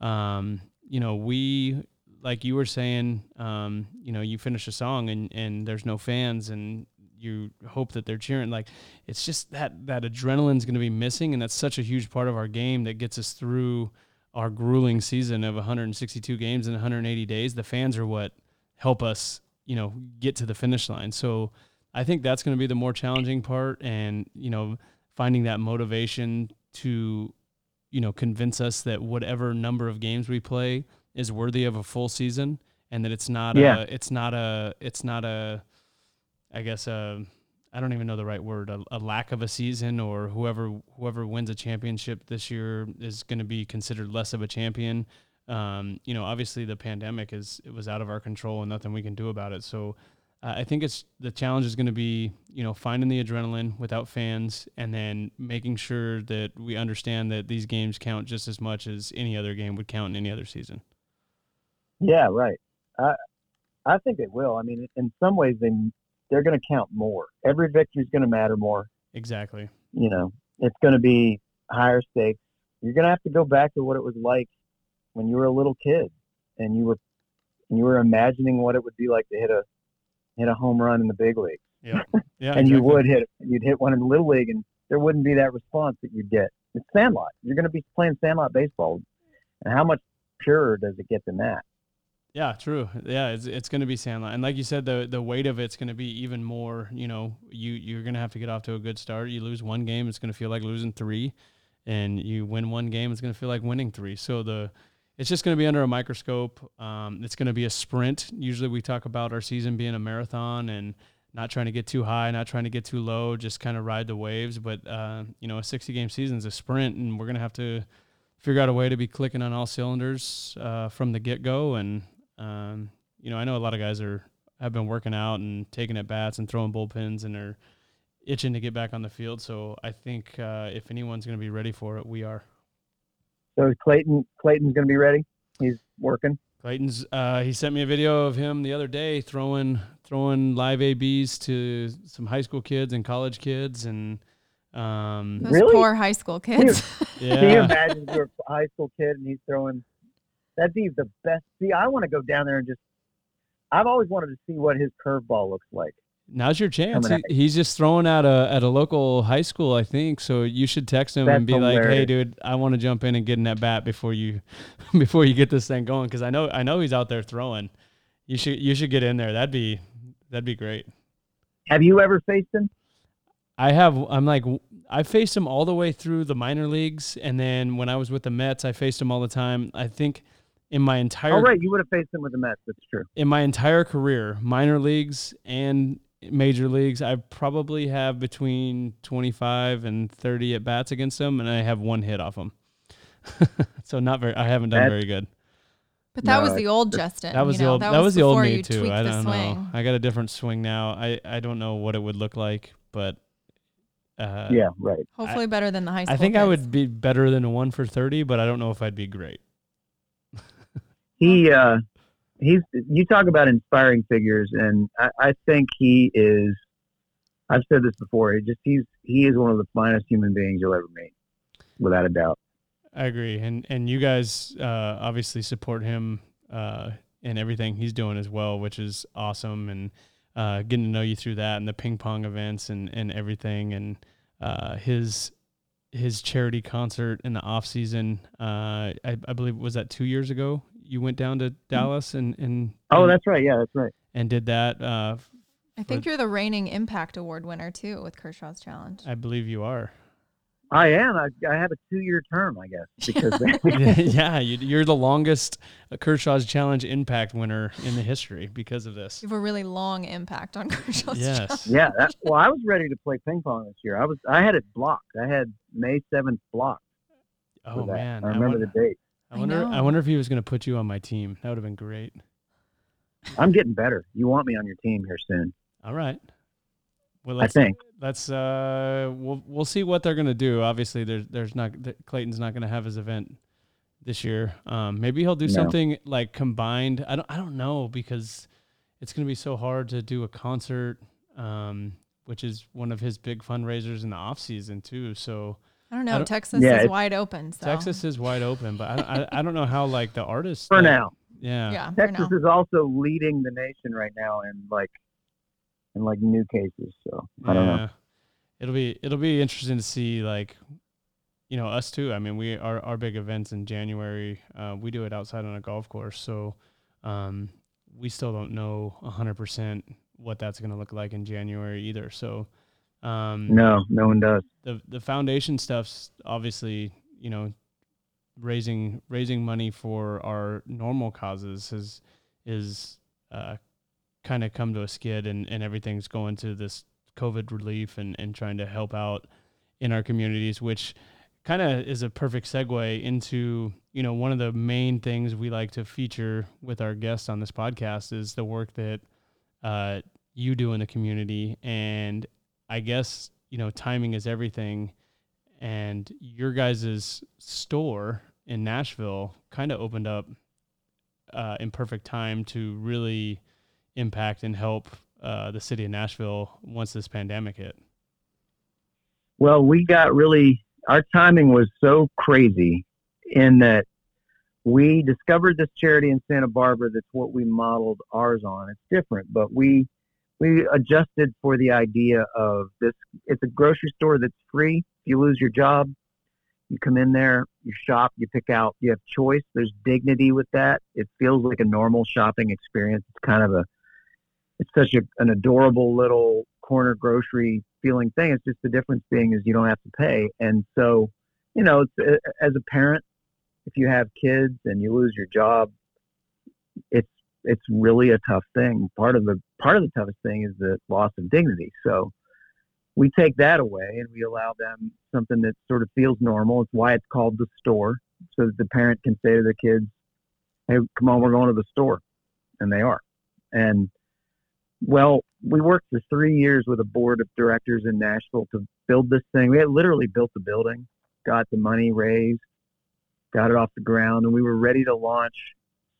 um, you know, we like you were saying, um, you know, you finish a song and and there's no fans and you hope that they're cheering. Like it's just that that adrenaline's going to be missing, and that's such a huge part of our game that gets us through our grueling season of 162 games in 180 days. The fans are what help us, you know, get to the finish line. So I think that's going to be the more challenging part, and you know, finding that motivation to you know convince us that whatever number of games we play is worthy of a full season and that it's not Yeah. a it's not a it's not a i guess I don't even know the right word a, a lack of a season or whoever whoever wins a championship this year is going to be considered less of a champion um, you know obviously the pandemic is it was out of our control and nothing we can do about it so uh, I think it's the challenge is going to be, you know, finding the adrenaline without fans, and then making sure that we understand that these games count just as much as any other game would count in any other season. Yeah, right. I I think it will. I mean, in some ways, they they're going to count more. Every victory is going to matter more. Exactly. You know, it's going to be higher stakes. You're going to have to go back to what it was like when you were a little kid and you were and you were imagining what it would be like to hit a hit a home run in the big league. Yeah. <laughs> Yeah. and you would hit you'd hit one in the little league and there wouldn't be that response that you'd get it's Sandlot. You're going to be playing Sandlot baseball, and how much purer does it get than that? Yeah, true. Yeah, it's it's going to be Sandlot, and like you said, the the weight of it's going to be even more. You know, you you're going to have to get off to a good start. You lose one game, it's going to feel like losing three, and you win one game, it's going to feel like winning three. So the it's just going to be under a microscope. Um, it's going to be a sprint. Usually, we talk about our season being a marathon and not trying to get too high, not trying to get too low, just kind of ride the waves. But uh, you know, a 60 game season is a sprint, and we're going to have to figure out a way to be clicking on all cylinders uh, from the get go. And um, you know, I know a lot of guys are have been working out and taking at bats and throwing bullpens, and are itching to get back on the field. So I think uh, if anyone's going to be ready for it, we are. So Clayton Clayton's going to be ready. He's working. Clayton's. Uh, he sent me a video of him the other day throwing throwing live ABs to some high school kids and college kids, and um, Those Really? poor high school kids. <laughs> Can you imagine you're a high school kid and he's throwing? That'd be the best. See, I want to go down there and just. I've always wanted to see what his curveball looks like. now's your chance. He, he's just throwing at a at a local high school, I think. So you should text him That's and be like, "Hey, dude, I want to jump in and get in that bat before you <laughs> before you get this thing going." Because I know I know he's out there throwing. You should you should get in there. That'd be that'd be great. Have you ever faced him? I have. I'm like I faced him all the way through the minor leagues, and then when I was with the Mets, I faced him all the time. I think in my entire Oh, right. You would have faced him with the Mets. That's true. in my entire career, minor leagues and major leagues, I probably have between 25 and 30 at bats against him, and I have one hit off him. <laughs> so not very. I haven't done That's- very good. But that No, was the old Justin. That was you the old. That, That, was the old me too. I don't swing. know. I got a different swing now. I I don't know what it would look like, but. Uh, yeah. Right. Hopefully better than the high school. I think I would be better than a one for 30, but I don't know if I'd be great. He. uh He's. You talk about inspiring figures, and I, I think he is. I've said this before. He just he's he is one of the finest human beings you'll ever meet, without a doubt. I agree, and and you guys uh, obviously support him uh, in everything he's doing as well, which is awesome, and uh, getting to know you through that and the ping pong events and and everything, and uh, his his charity concert in the off season. Uh, I, I believe was that two years ago. You went down to Dallas and and Oh, and, that's right. Yeah, that's right. and did that. Uh, I think you're the reigning Impact Award winner too with Kershaw's Challenge. I believe you are. I am. I, I have a two-year term, I guess, because <laughs> <laughs> yeah, you, you're the longest Kershaw's Challenge impact winner in the history because of this. You have a really long impact on <laughs> Kershaw's Challenge. Yes. yeah. That, well, I was ready to play ping pong this year. I was. I had it blocked. I had May seventh blocked. Oh man, I remember wonder, the date. I I wonder. I, know. wonder if he was going to put you on my team. That would have been great. I'm getting better. You want me on your team here soon? All right. Well, I let's, think. let's uh, we'll we'll see what they're going to do. Obviously, there's there's not Clayton's not going to have his event this year. Um, maybe he'll do No. something like combined. I don't I don't know because it's going to be so hard to do a concert, um, which is one of his big fundraisers in the off season too. So. I don't I know. don't- Texas Yeah, is wide open. So Texas is wide open, but I don't, I, I don't know how like the artists For like- now, Yeah. yeah, Texas now. is also leading the nation right now in like in like new cases. So I don't know. It'll be it'll be interesting to see like you know us too. I mean, we our our big events in January. Uh, we do it outside on a golf course, so um, we still don't know hundred percent what that's going to look like in January either. So um, No, no one does. the the foundation stuff's obviously you know raising raising money for our normal causes has is uh, kind of come to a skid and, and everything's going to this COVID relief and, and trying to help out in our communities, which kind of is a perfect segue into you know one of the main things we like to feature with our guests on this podcast is the work that uh, you do in the community and I guess you know timing is everything, and your guys' store in Nashville kind of opened up uh, in perfect time to really impact and help uh, the city of Nashville once this pandemic hit. Well, we got really our timing was so crazy in that we discovered this charity in Santa Barbara that's what we modeled ours on. It's different, but we we adjusted for the idea of this it's a grocery store that's free if you lose your job. You come in there, you shop, you pick out, you have choice. There's dignity with that. It feels like a normal shopping experience. It's kind of a, it's such a, an adorable little corner grocery feeling thing. It's just the difference being is you don't have to pay. And so, you know, it's, uh, as a parent, if you have kids and you lose your job, it's it's really a tough thing. Part of the part of the toughest thing is the loss of dignity. So we take that away and we allow them something that sort of feels normal. It's why it's called the store, so that the parent can say to the kids, "Hey, come on, we're going to the store," and they are. And well, we worked for three years with a board of directors in Nashville to build this thing. We had literally built the building, got the money raised, got it off the ground, and we were ready to launch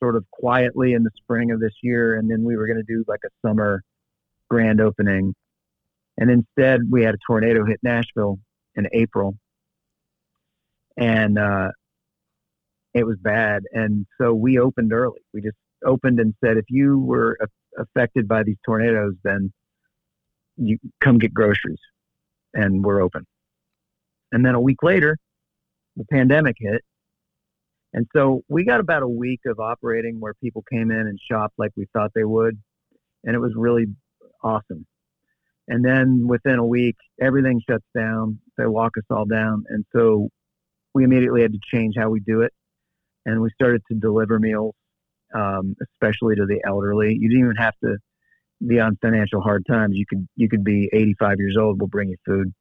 sort of quietly in the spring of this year. And then we were going to do like a summer grand opening. And instead, we had a tornado hit Nashville in April. And uh, it was bad. And so we opened early. We just opened and said, if you were affected by these tornadoes, then you come get groceries. And we're open. And then a week later, the pandemic hit and so we got about a week of operating where people came in and shopped like we thought they would. And it was really awesome. And then within a week, everything shuts down. They lock us all down. And so we immediately had to change how we do it. And we started to deliver meals, um, especially to the elderly. You didn't even have to be on financial hard times. You could you could be 85 years old. We'll bring you food.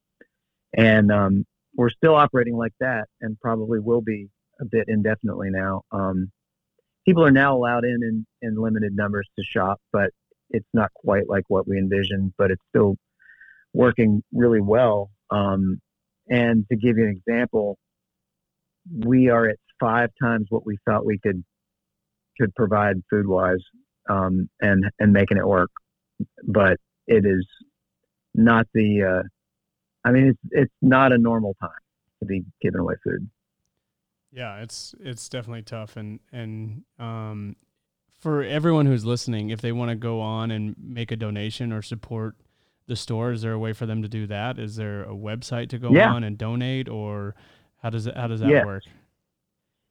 And um, we're still operating like that, and probably will be a bit indefinitely now. Um, people are now allowed in, in in limited numbers to shop, but it's not quite like what we envisioned. But it's still working really well. Um, and to give you an example, we are at five times what we thought we could could provide food wise, um, and and making it work. But it is not the. Uh, I mean, it's it's not a normal time to be giving away food. Yeah, it's it's definitely tough, and and um, for everyone who's listening, if they want to go on and make a donation or support the store, is there a way for them to do that? Is there a website to go yeah. on and donate, or how does it how does that work?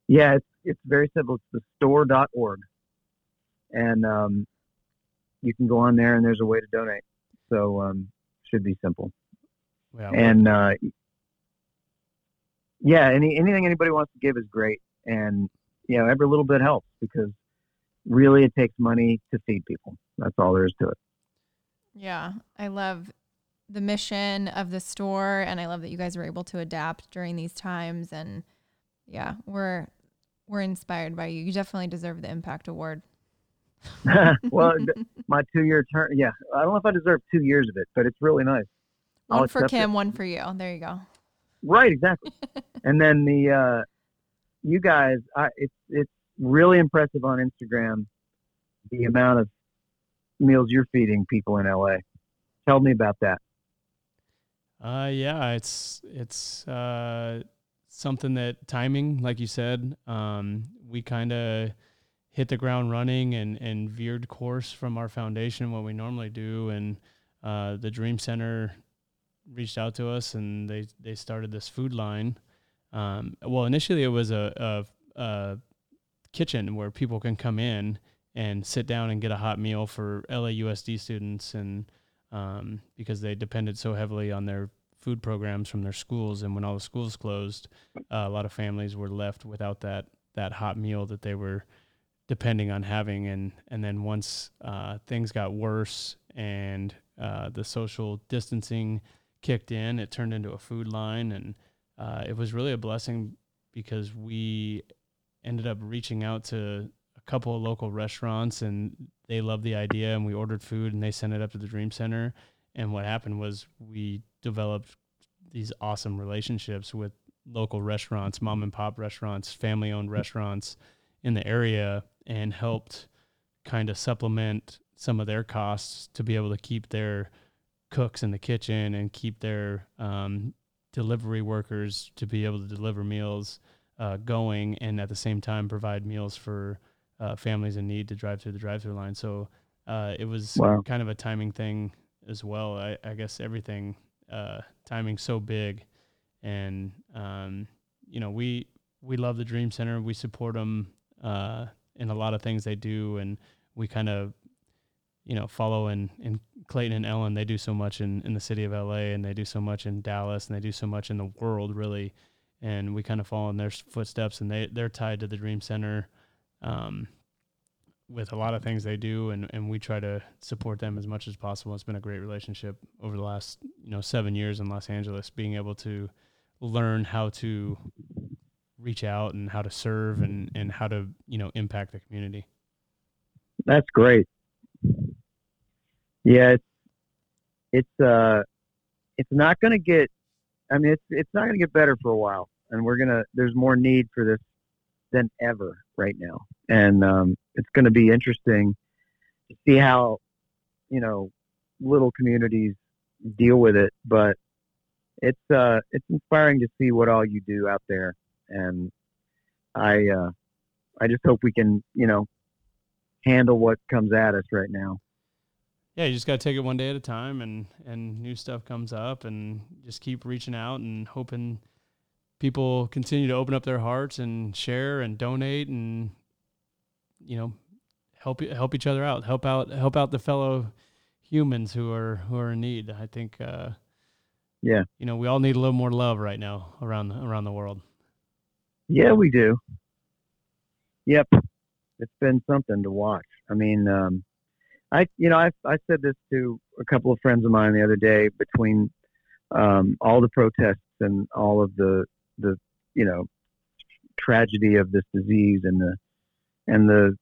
Yeah, it's it's very simple. It's the store.org, and um, you can go on there, and there's a way to donate. So um, should be simple. Yeah, and uh, yeah, any anything anybody wants to give is great, and you know every little bit helps because really it takes money to feed people. That's all there is to it. Yeah, I love the mission of the store, and I love that you guys were able to adapt during these times. And yeah, we're we're inspired by you. You definitely deserve the Impact Award. <laughs> well, my two-year term. Yeah, I don't know if I deserve two years of it, but it's really nice. One I'll for Kim, it. one for you. There you go. Right, exactly. <laughs> and then the uh, you guys, I, it's it's really impressive on Instagram the amount of meals you're feeding people in LA. Tell me about that. Uh, yeah, it's it's uh, something that timing, like you said, um, we kind of hit the ground running and and veered course from our foundation, what we normally do, and uh, the Dream Center reached out to us and they they started this food line. Um, well, initially it was a, a, a kitchen where people can come in and sit down and get a hot meal for LAUSD students, and um, because they depended so heavily on their food programs from their schools, and when all the schools closed, uh, a lot of families were left without that that hot meal that they were depending on having, and and then once uh, things got worse and uh, the social distancing kicked in, it turned into a food line, and uh, it was really a blessing because we ended up reaching out to a couple of local restaurants, and they loved the idea, and we ordered food, and they sent it up to the Dream Center. And what happened was we developed these awesome relationships with local restaurants, mom and pop restaurants, family owned restaurants in the area, and helped kind of supplement some of their costs to be able to keep their cooks in the kitchen and keep their um, delivery workers to be able to deliver meals uh, going and at the same time provide meals for uh, families in need to drive through the drive-through line. So uh, it was wow. kind of a timing thing as well. I, I guess everything uh, timing so big, and um, you know, we we love the Dream Center. We support them uh, in a lot of things they do, and we kind of, you know, follow in Clayton and Ellen. They do so much in in the city of LA, and they do so much in Dallas, and they do so much in the world, really. And we kind of follow in their footsteps, and they they're tied to the Dream Center. Um, with a lot of things they do and, and we try to support them as much as possible. It's been a great relationship over the last, you know, seven years in Los Angeles, being able to learn how to reach out and how to serve and, and how to, you know, impact the community. That's great. Yeah, it's it's uh it's not gonna get I mean it's it's not gonna get better for a while. And we're gonna there's more need for this than ever right now. And um, it's going to be interesting to see how, you know, little communities deal with it. But it's uh, it's inspiring to see what all you do out there, and I uh, I just hope we can, you know, handle what comes at us right now. Yeah, you just got to take it one day at a time, and and new stuff comes up, and just keep reaching out and hoping people continue to open up their hearts and share and donate and you know help help each other out help out help out the fellow humans who are who are in need. I think uh yeah. you know we all need a little more love right now around around the world. Yeah we do. Yep. It's been something to watch. I mean um i you know i i said this to a couple of friends of mine the other day between um all the protests and all of the the you know tragedy of this disease and the and the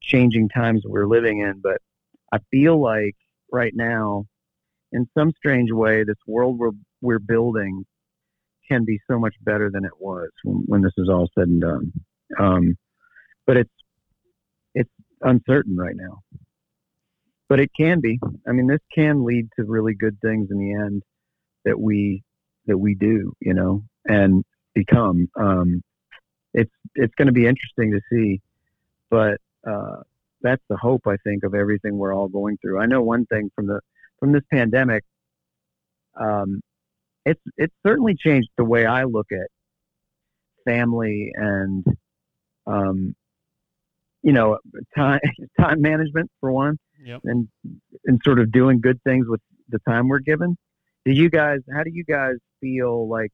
changing times we're living in. But I feel like right now, in some strange way, this world we're we're building can be so much better than it was when, when this is all said and done. Um, but it's it's uncertain right now. But it can be. I mean, this can lead to really good things in the end that we that we do, you know. And become. Um, it's it's going to be interesting to see, but uh, that's the hope I think of everything we're all going through. I know one thing from the from this pandemic. Um, it's it's certainly changed the way I look at family and um, you know time <laughs> time management for one, yep. and and sort of doing good things with the time we're given. Do you guys? How do you guys feel like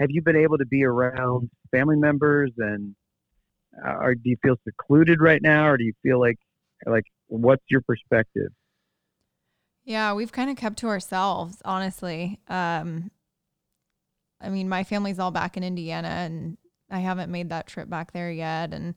have you been able to be around family members and uh, or do you feel secluded right now or do you feel like like what's your perspective yeah we've kind of kept to ourselves honestly um i mean my family's all back in indiana and i haven't made that trip back there yet and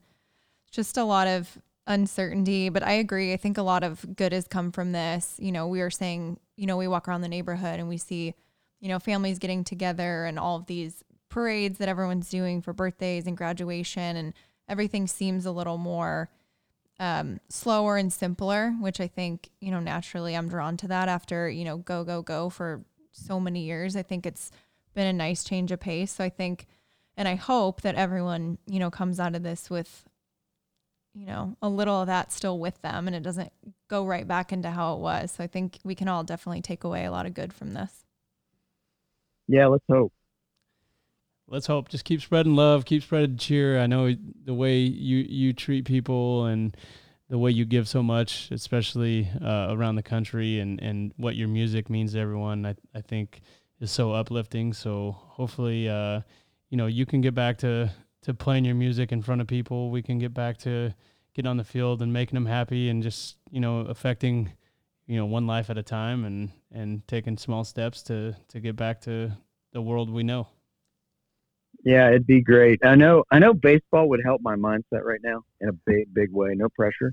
just a lot of uncertainty but i agree i think a lot of good has come from this you know we are saying you know we walk around the neighborhood and we see you know, families getting together and all of these parades that everyone's doing for birthdays and graduation and everything seems a little more um, slower and simpler, which I think, you know, naturally I'm drawn to that after, you know, go, go, go for so many years. I think it's been a nice change of pace. So I think, and I hope that everyone, you know, comes out of this with, you know, a little of that still with them and it doesn't go right back into how it was. So I think we can all definitely take away a lot of good from this yeah, let's hope. Let's hope. Just keep spreading love, keep spreading cheer. I know the way you you treat people and the way you give so much, especially uh, around the country, and and what your music means to everyone. I I think is so uplifting. So hopefully, uh, you know, you can get back to to playing your music in front of people. We can get back to getting on the field and making them happy, and just you know, affecting you know one life at a time and and taking small steps to to get back to the world we know. Yeah it'd be great. I know i know baseball would help my mindset right now in a big big way. No pressure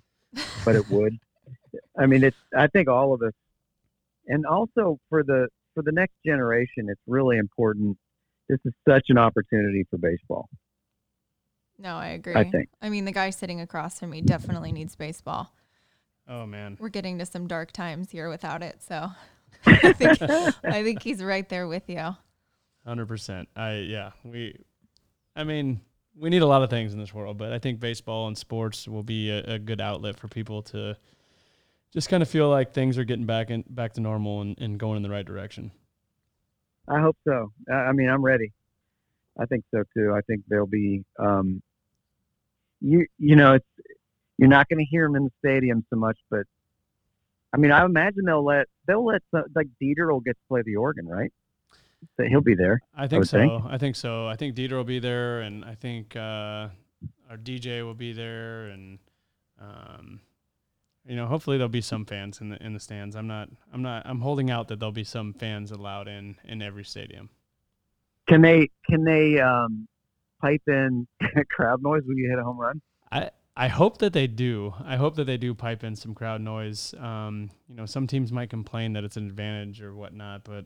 but it would. I mean it's i think all of us and also for the for the next generation it's really important. This is such an opportunity for baseball no i agree i think i mean the guy sitting across from me definitely needs baseball Oh man, we're getting to some dark times here without it. So <laughs> I think I think he's right there with you. Hundred percent. I yeah. We, I mean, we need a lot of things in this world, but I think baseball and sports will be a, a good outlet for people to just kind of feel like things are getting back in back to normal and, and going in the right direction. I hope so. I mean, I'm ready. I think so too. I think there'll be. Um, you you know, it's you're not going to hear them in the stadium so much, but I mean, I imagine they'll let they'll let some, like Dieter will get to play the organ, right? So he'll be there. I think would so. think. I think so. I think Dieter will be there, and I think uh, our DJ will be there, and um, you know, hopefully there'll be some fans in the in the stands. I'm not. I'm not. I'm holding out that there'll be some fans allowed in in every stadium. Can they can they um, pipe in <laughs> crowd noise when you hit a home run? I I hope that they do. I hope that they do pipe in some crowd noise. Um, you know, some teams might complain that it's an advantage or whatnot, but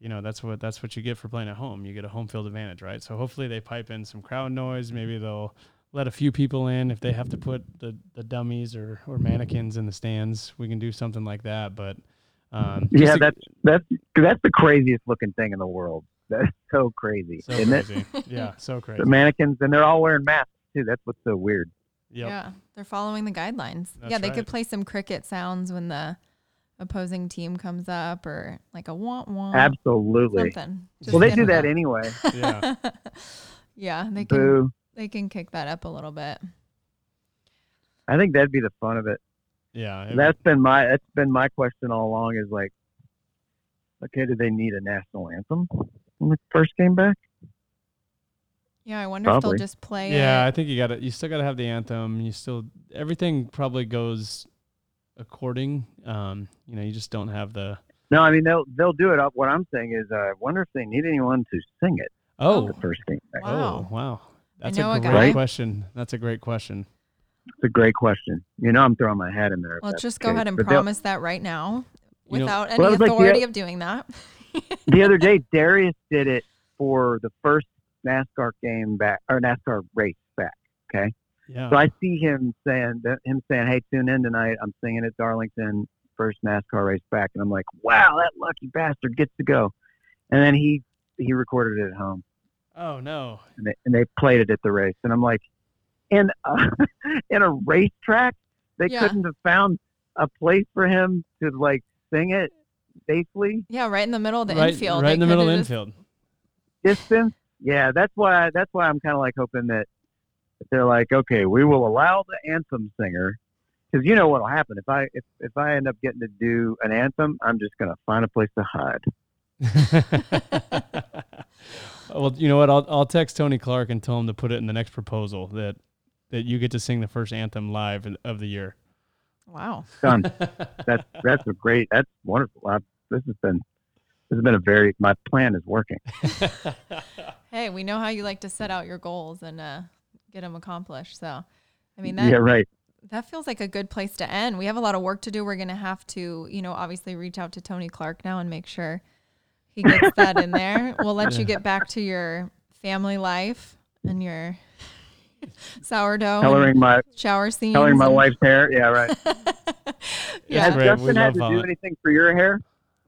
you know that's what that's what you get for playing at home. You get a home field advantage, right? So hopefully they pipe in some crowd noise. Maybe they'll let a few people in if they have to put the, the dummies or, or mannequins in the stands. We can do something like that. But um, Yeah, to- that's that's that's the craziest looking thing in the world. <laughs> That's so crazy, so isn't it? yeah, so <laughs> crazy. The mannequins, and they're all wearing masks too. That's what's so weird. Yep. Yeah, they're following the guidelines. That's yeah, they right. could play some cricket sounds when the opposing team comes up, or like a want want. Absolutely. Something. Well, they do that them anyway. <laughs> Yeah. yeah, they can. Boo. They can kick that up a little bit. I think that'd be the fun of it. Yeah. it- That's been my that's been my question all along. Is like, okay, do they need a national anthem when the first game back? Yeah, I wonder if they'll just play. Yeah, I think you got to You still got to have the anthem. You still everything probably goes according. Um, you know, you just don't have the. No, I mean they'll they'll do it up. What I'm saying is, uh, I wonder if they need anyone to sing it Oh, the first game back. Wow. oh, wow. That's know a a great guy- question. That's a great question. It's a great question. You know, I'm throwing my hat in there. Well, just go case. ahead and But promise that right now, You know- without Well, any like the- authority of doing that. <laughs> <laughs> the other day, Darius did it for the first NASCAR game back or NASCAR race back. Okay, Yeah. so I see him saying him saying, "Hey, tune in tonight. I'm singing at Darlington, first NASCAR race back," and I'm like, "Wow, that lucky bastard gets to go." And then he he recorded it at home, oh no. and they, and they played it at the race, and I'm like, in a, <laughs> in a racetrack, they Yeah. couldn't have found a place for him to like sing it safely. Yeah, right in the middle of the right, infield. right They in the middle of the infield. distance. Yeah, that's why that's why I'm kind of like hoping that they're like, okay, we will allow the anthem singer because you know what'll happen if I if if I end up getting to do an anthem, I'm just gonna find a place to hide. <laughs> well, you know what? I'll I'll text Tony Clark and tell him to put it in the next proposal that that you get to sing the first anthem live of the year. Wow. Done. <laughs> that's that's a great. That's wonderful. I, this has been this has been a very my plan is working. <laughs> Hey, we know how you like to set out your goals and uh, get them accomplished. So, I mean, that yeah, right. that feels like a good place to end. We have a lot of work to do. We're going to have to, you know, obviously reach out to Tony Clark now and make sure he gets that in there. We'll let you <laughs> get back to your family life and your <laughs> sourdough Coloring my shower scenes. coloring my and- wife's hair. Yeah, right. <laughs> yeah. Has great. We Justin had love to do anything for your hair?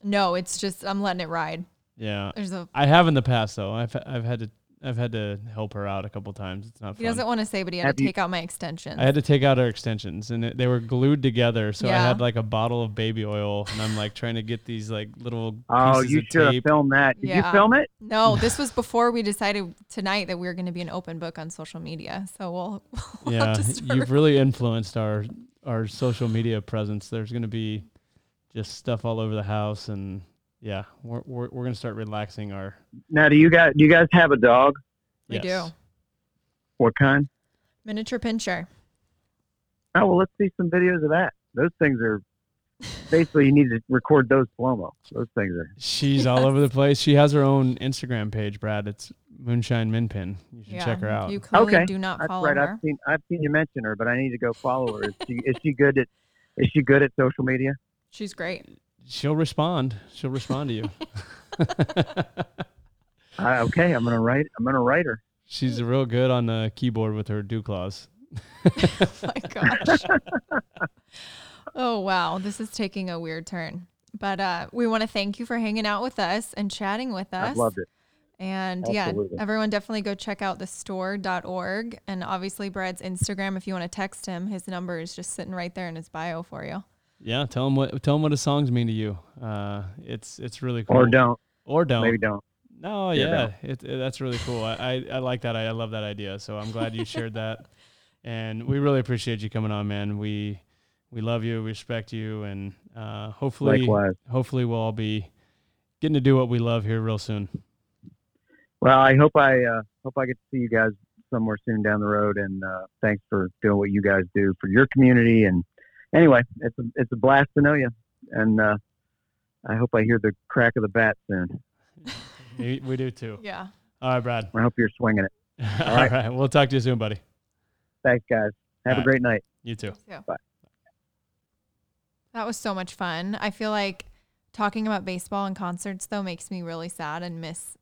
No, it's just I'm letting it ride. yeah, There's a I have in the past though. I've I've had to I've had to help her out a couple times. It's not he fun. doesn't want to say, but he had Have to you- take out my extensions. I had to take out her extensions, and it, they were glued together. So I Yeah. had like a bottle of baby oil, and I'm like trying to get these like little Oh, pieces you of should have tape. filmed that. Did Yeah. you film it? No, this was before we decided tonight that we were going to be an open book on social media. So we'll, <laughs> we'll yeah, have to start. <laughs> you've really influenced our our social media presence. There's going to be just stuff all over the house, and yeah, we're we're, we're going to start relaxing our. Now, do you guys do you guys have a dog? we yes. do What kind? miniature pinscher. Oh well, let's see some videos of that. Those things are basically you need to record those slow mo. Those things are. She's all over the place. She has her own Instagram page, Brad. It's Moonshine Minpin. You should Yeah, check her out. You clearly Okay, do not That's follow right. her. I've seen I've seen you mention her, but I need to go follow her. Is she is she good at is she good at social media? She's great. She'll respond. She'll respond to you. <laughs> Uh, okay, I'm gonna write. I'm gonna write her. She's real good on the keyboard with her do claws. <laughs> oh my <laughs> gosh. oh wow, this is taking a weird turn. But uh, we want to thank you for hanging out with us and chatting with us. I've loved it. And Absolutely. yeah, everyone definitely go check out the store.org and obviously Brad's Instagram if you want to text him. His number is just sitting right there in his bio for you. Yeah, tell him what tell him what his songs mean to you. Uh, it's it's really cool. Or don't. Or don't. Maybe don't. No, Yeah, yeah, it, it- that's really cool. I, I, I like that. I, I love that idea. So I'm glad you shared that, <laughs> and we really appreciate you coming on, man. We we love you, we respect you, and uh, hopefully, Likewise. hopefully we'll all be getting to do what we love here real soon. Well, I hope I uh, hope I get to see you guys somewhere soon down the road. And uh, thanks for doing what you guys do for your community. And anyway, it's a it's a blast to know you. And uh, I hope I hear the crack of the bat soon. <laughs> we, we do too. Yeah. All right, Brad. I hope you're swinging it. <laughs> all right. right. We'll talk to you soon, buddy. Thanks, guys. Have All a great night. You too. too. Bye. That was so much fun. I feel like talking about baseball and concerts though makes me really sad and miss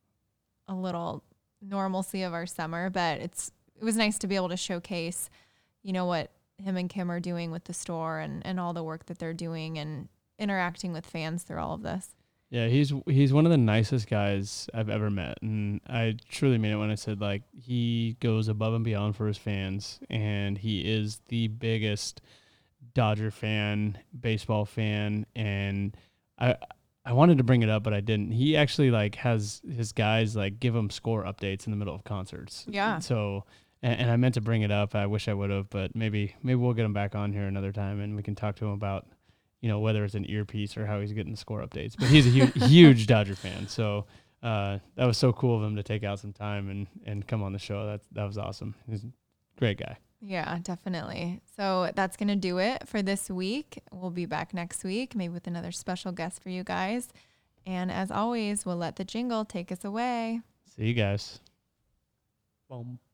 a little normalcy of our summer, but it's it was nice to be able to showcase, you know, what him and Kim are doing with the store and and all the work that they're doing and interacting with fans through all of this. Yeah, he's he's one of the nicest guys I've ever met, and I truly mean it when I said like he goes above and beyond for his fans, and he is the biggest Dodger fan, baseball fan, and I I wanted to bring it up, but I didn't. He actually like has his guys like give him score updates in the middle of concerts. Yeah. So. And, and I meant to bring it up. I wish I would have, but maybe maybe we'll get him back on here another time, and we can talk to him about you know, whether it's an earpiece or how he's getting the score updates. But he's a huge, <laughs> huge Dodger fan. So uh, that was so cool of him to take out some time and, and come on the show. That that was awesome. He's a great guy. Yeah, definitely. So that's going to do it for this week. We'll be back next week, maybe with another special guest for you guys. And as always, we'll let the jingle take us away. See you guys. Bum,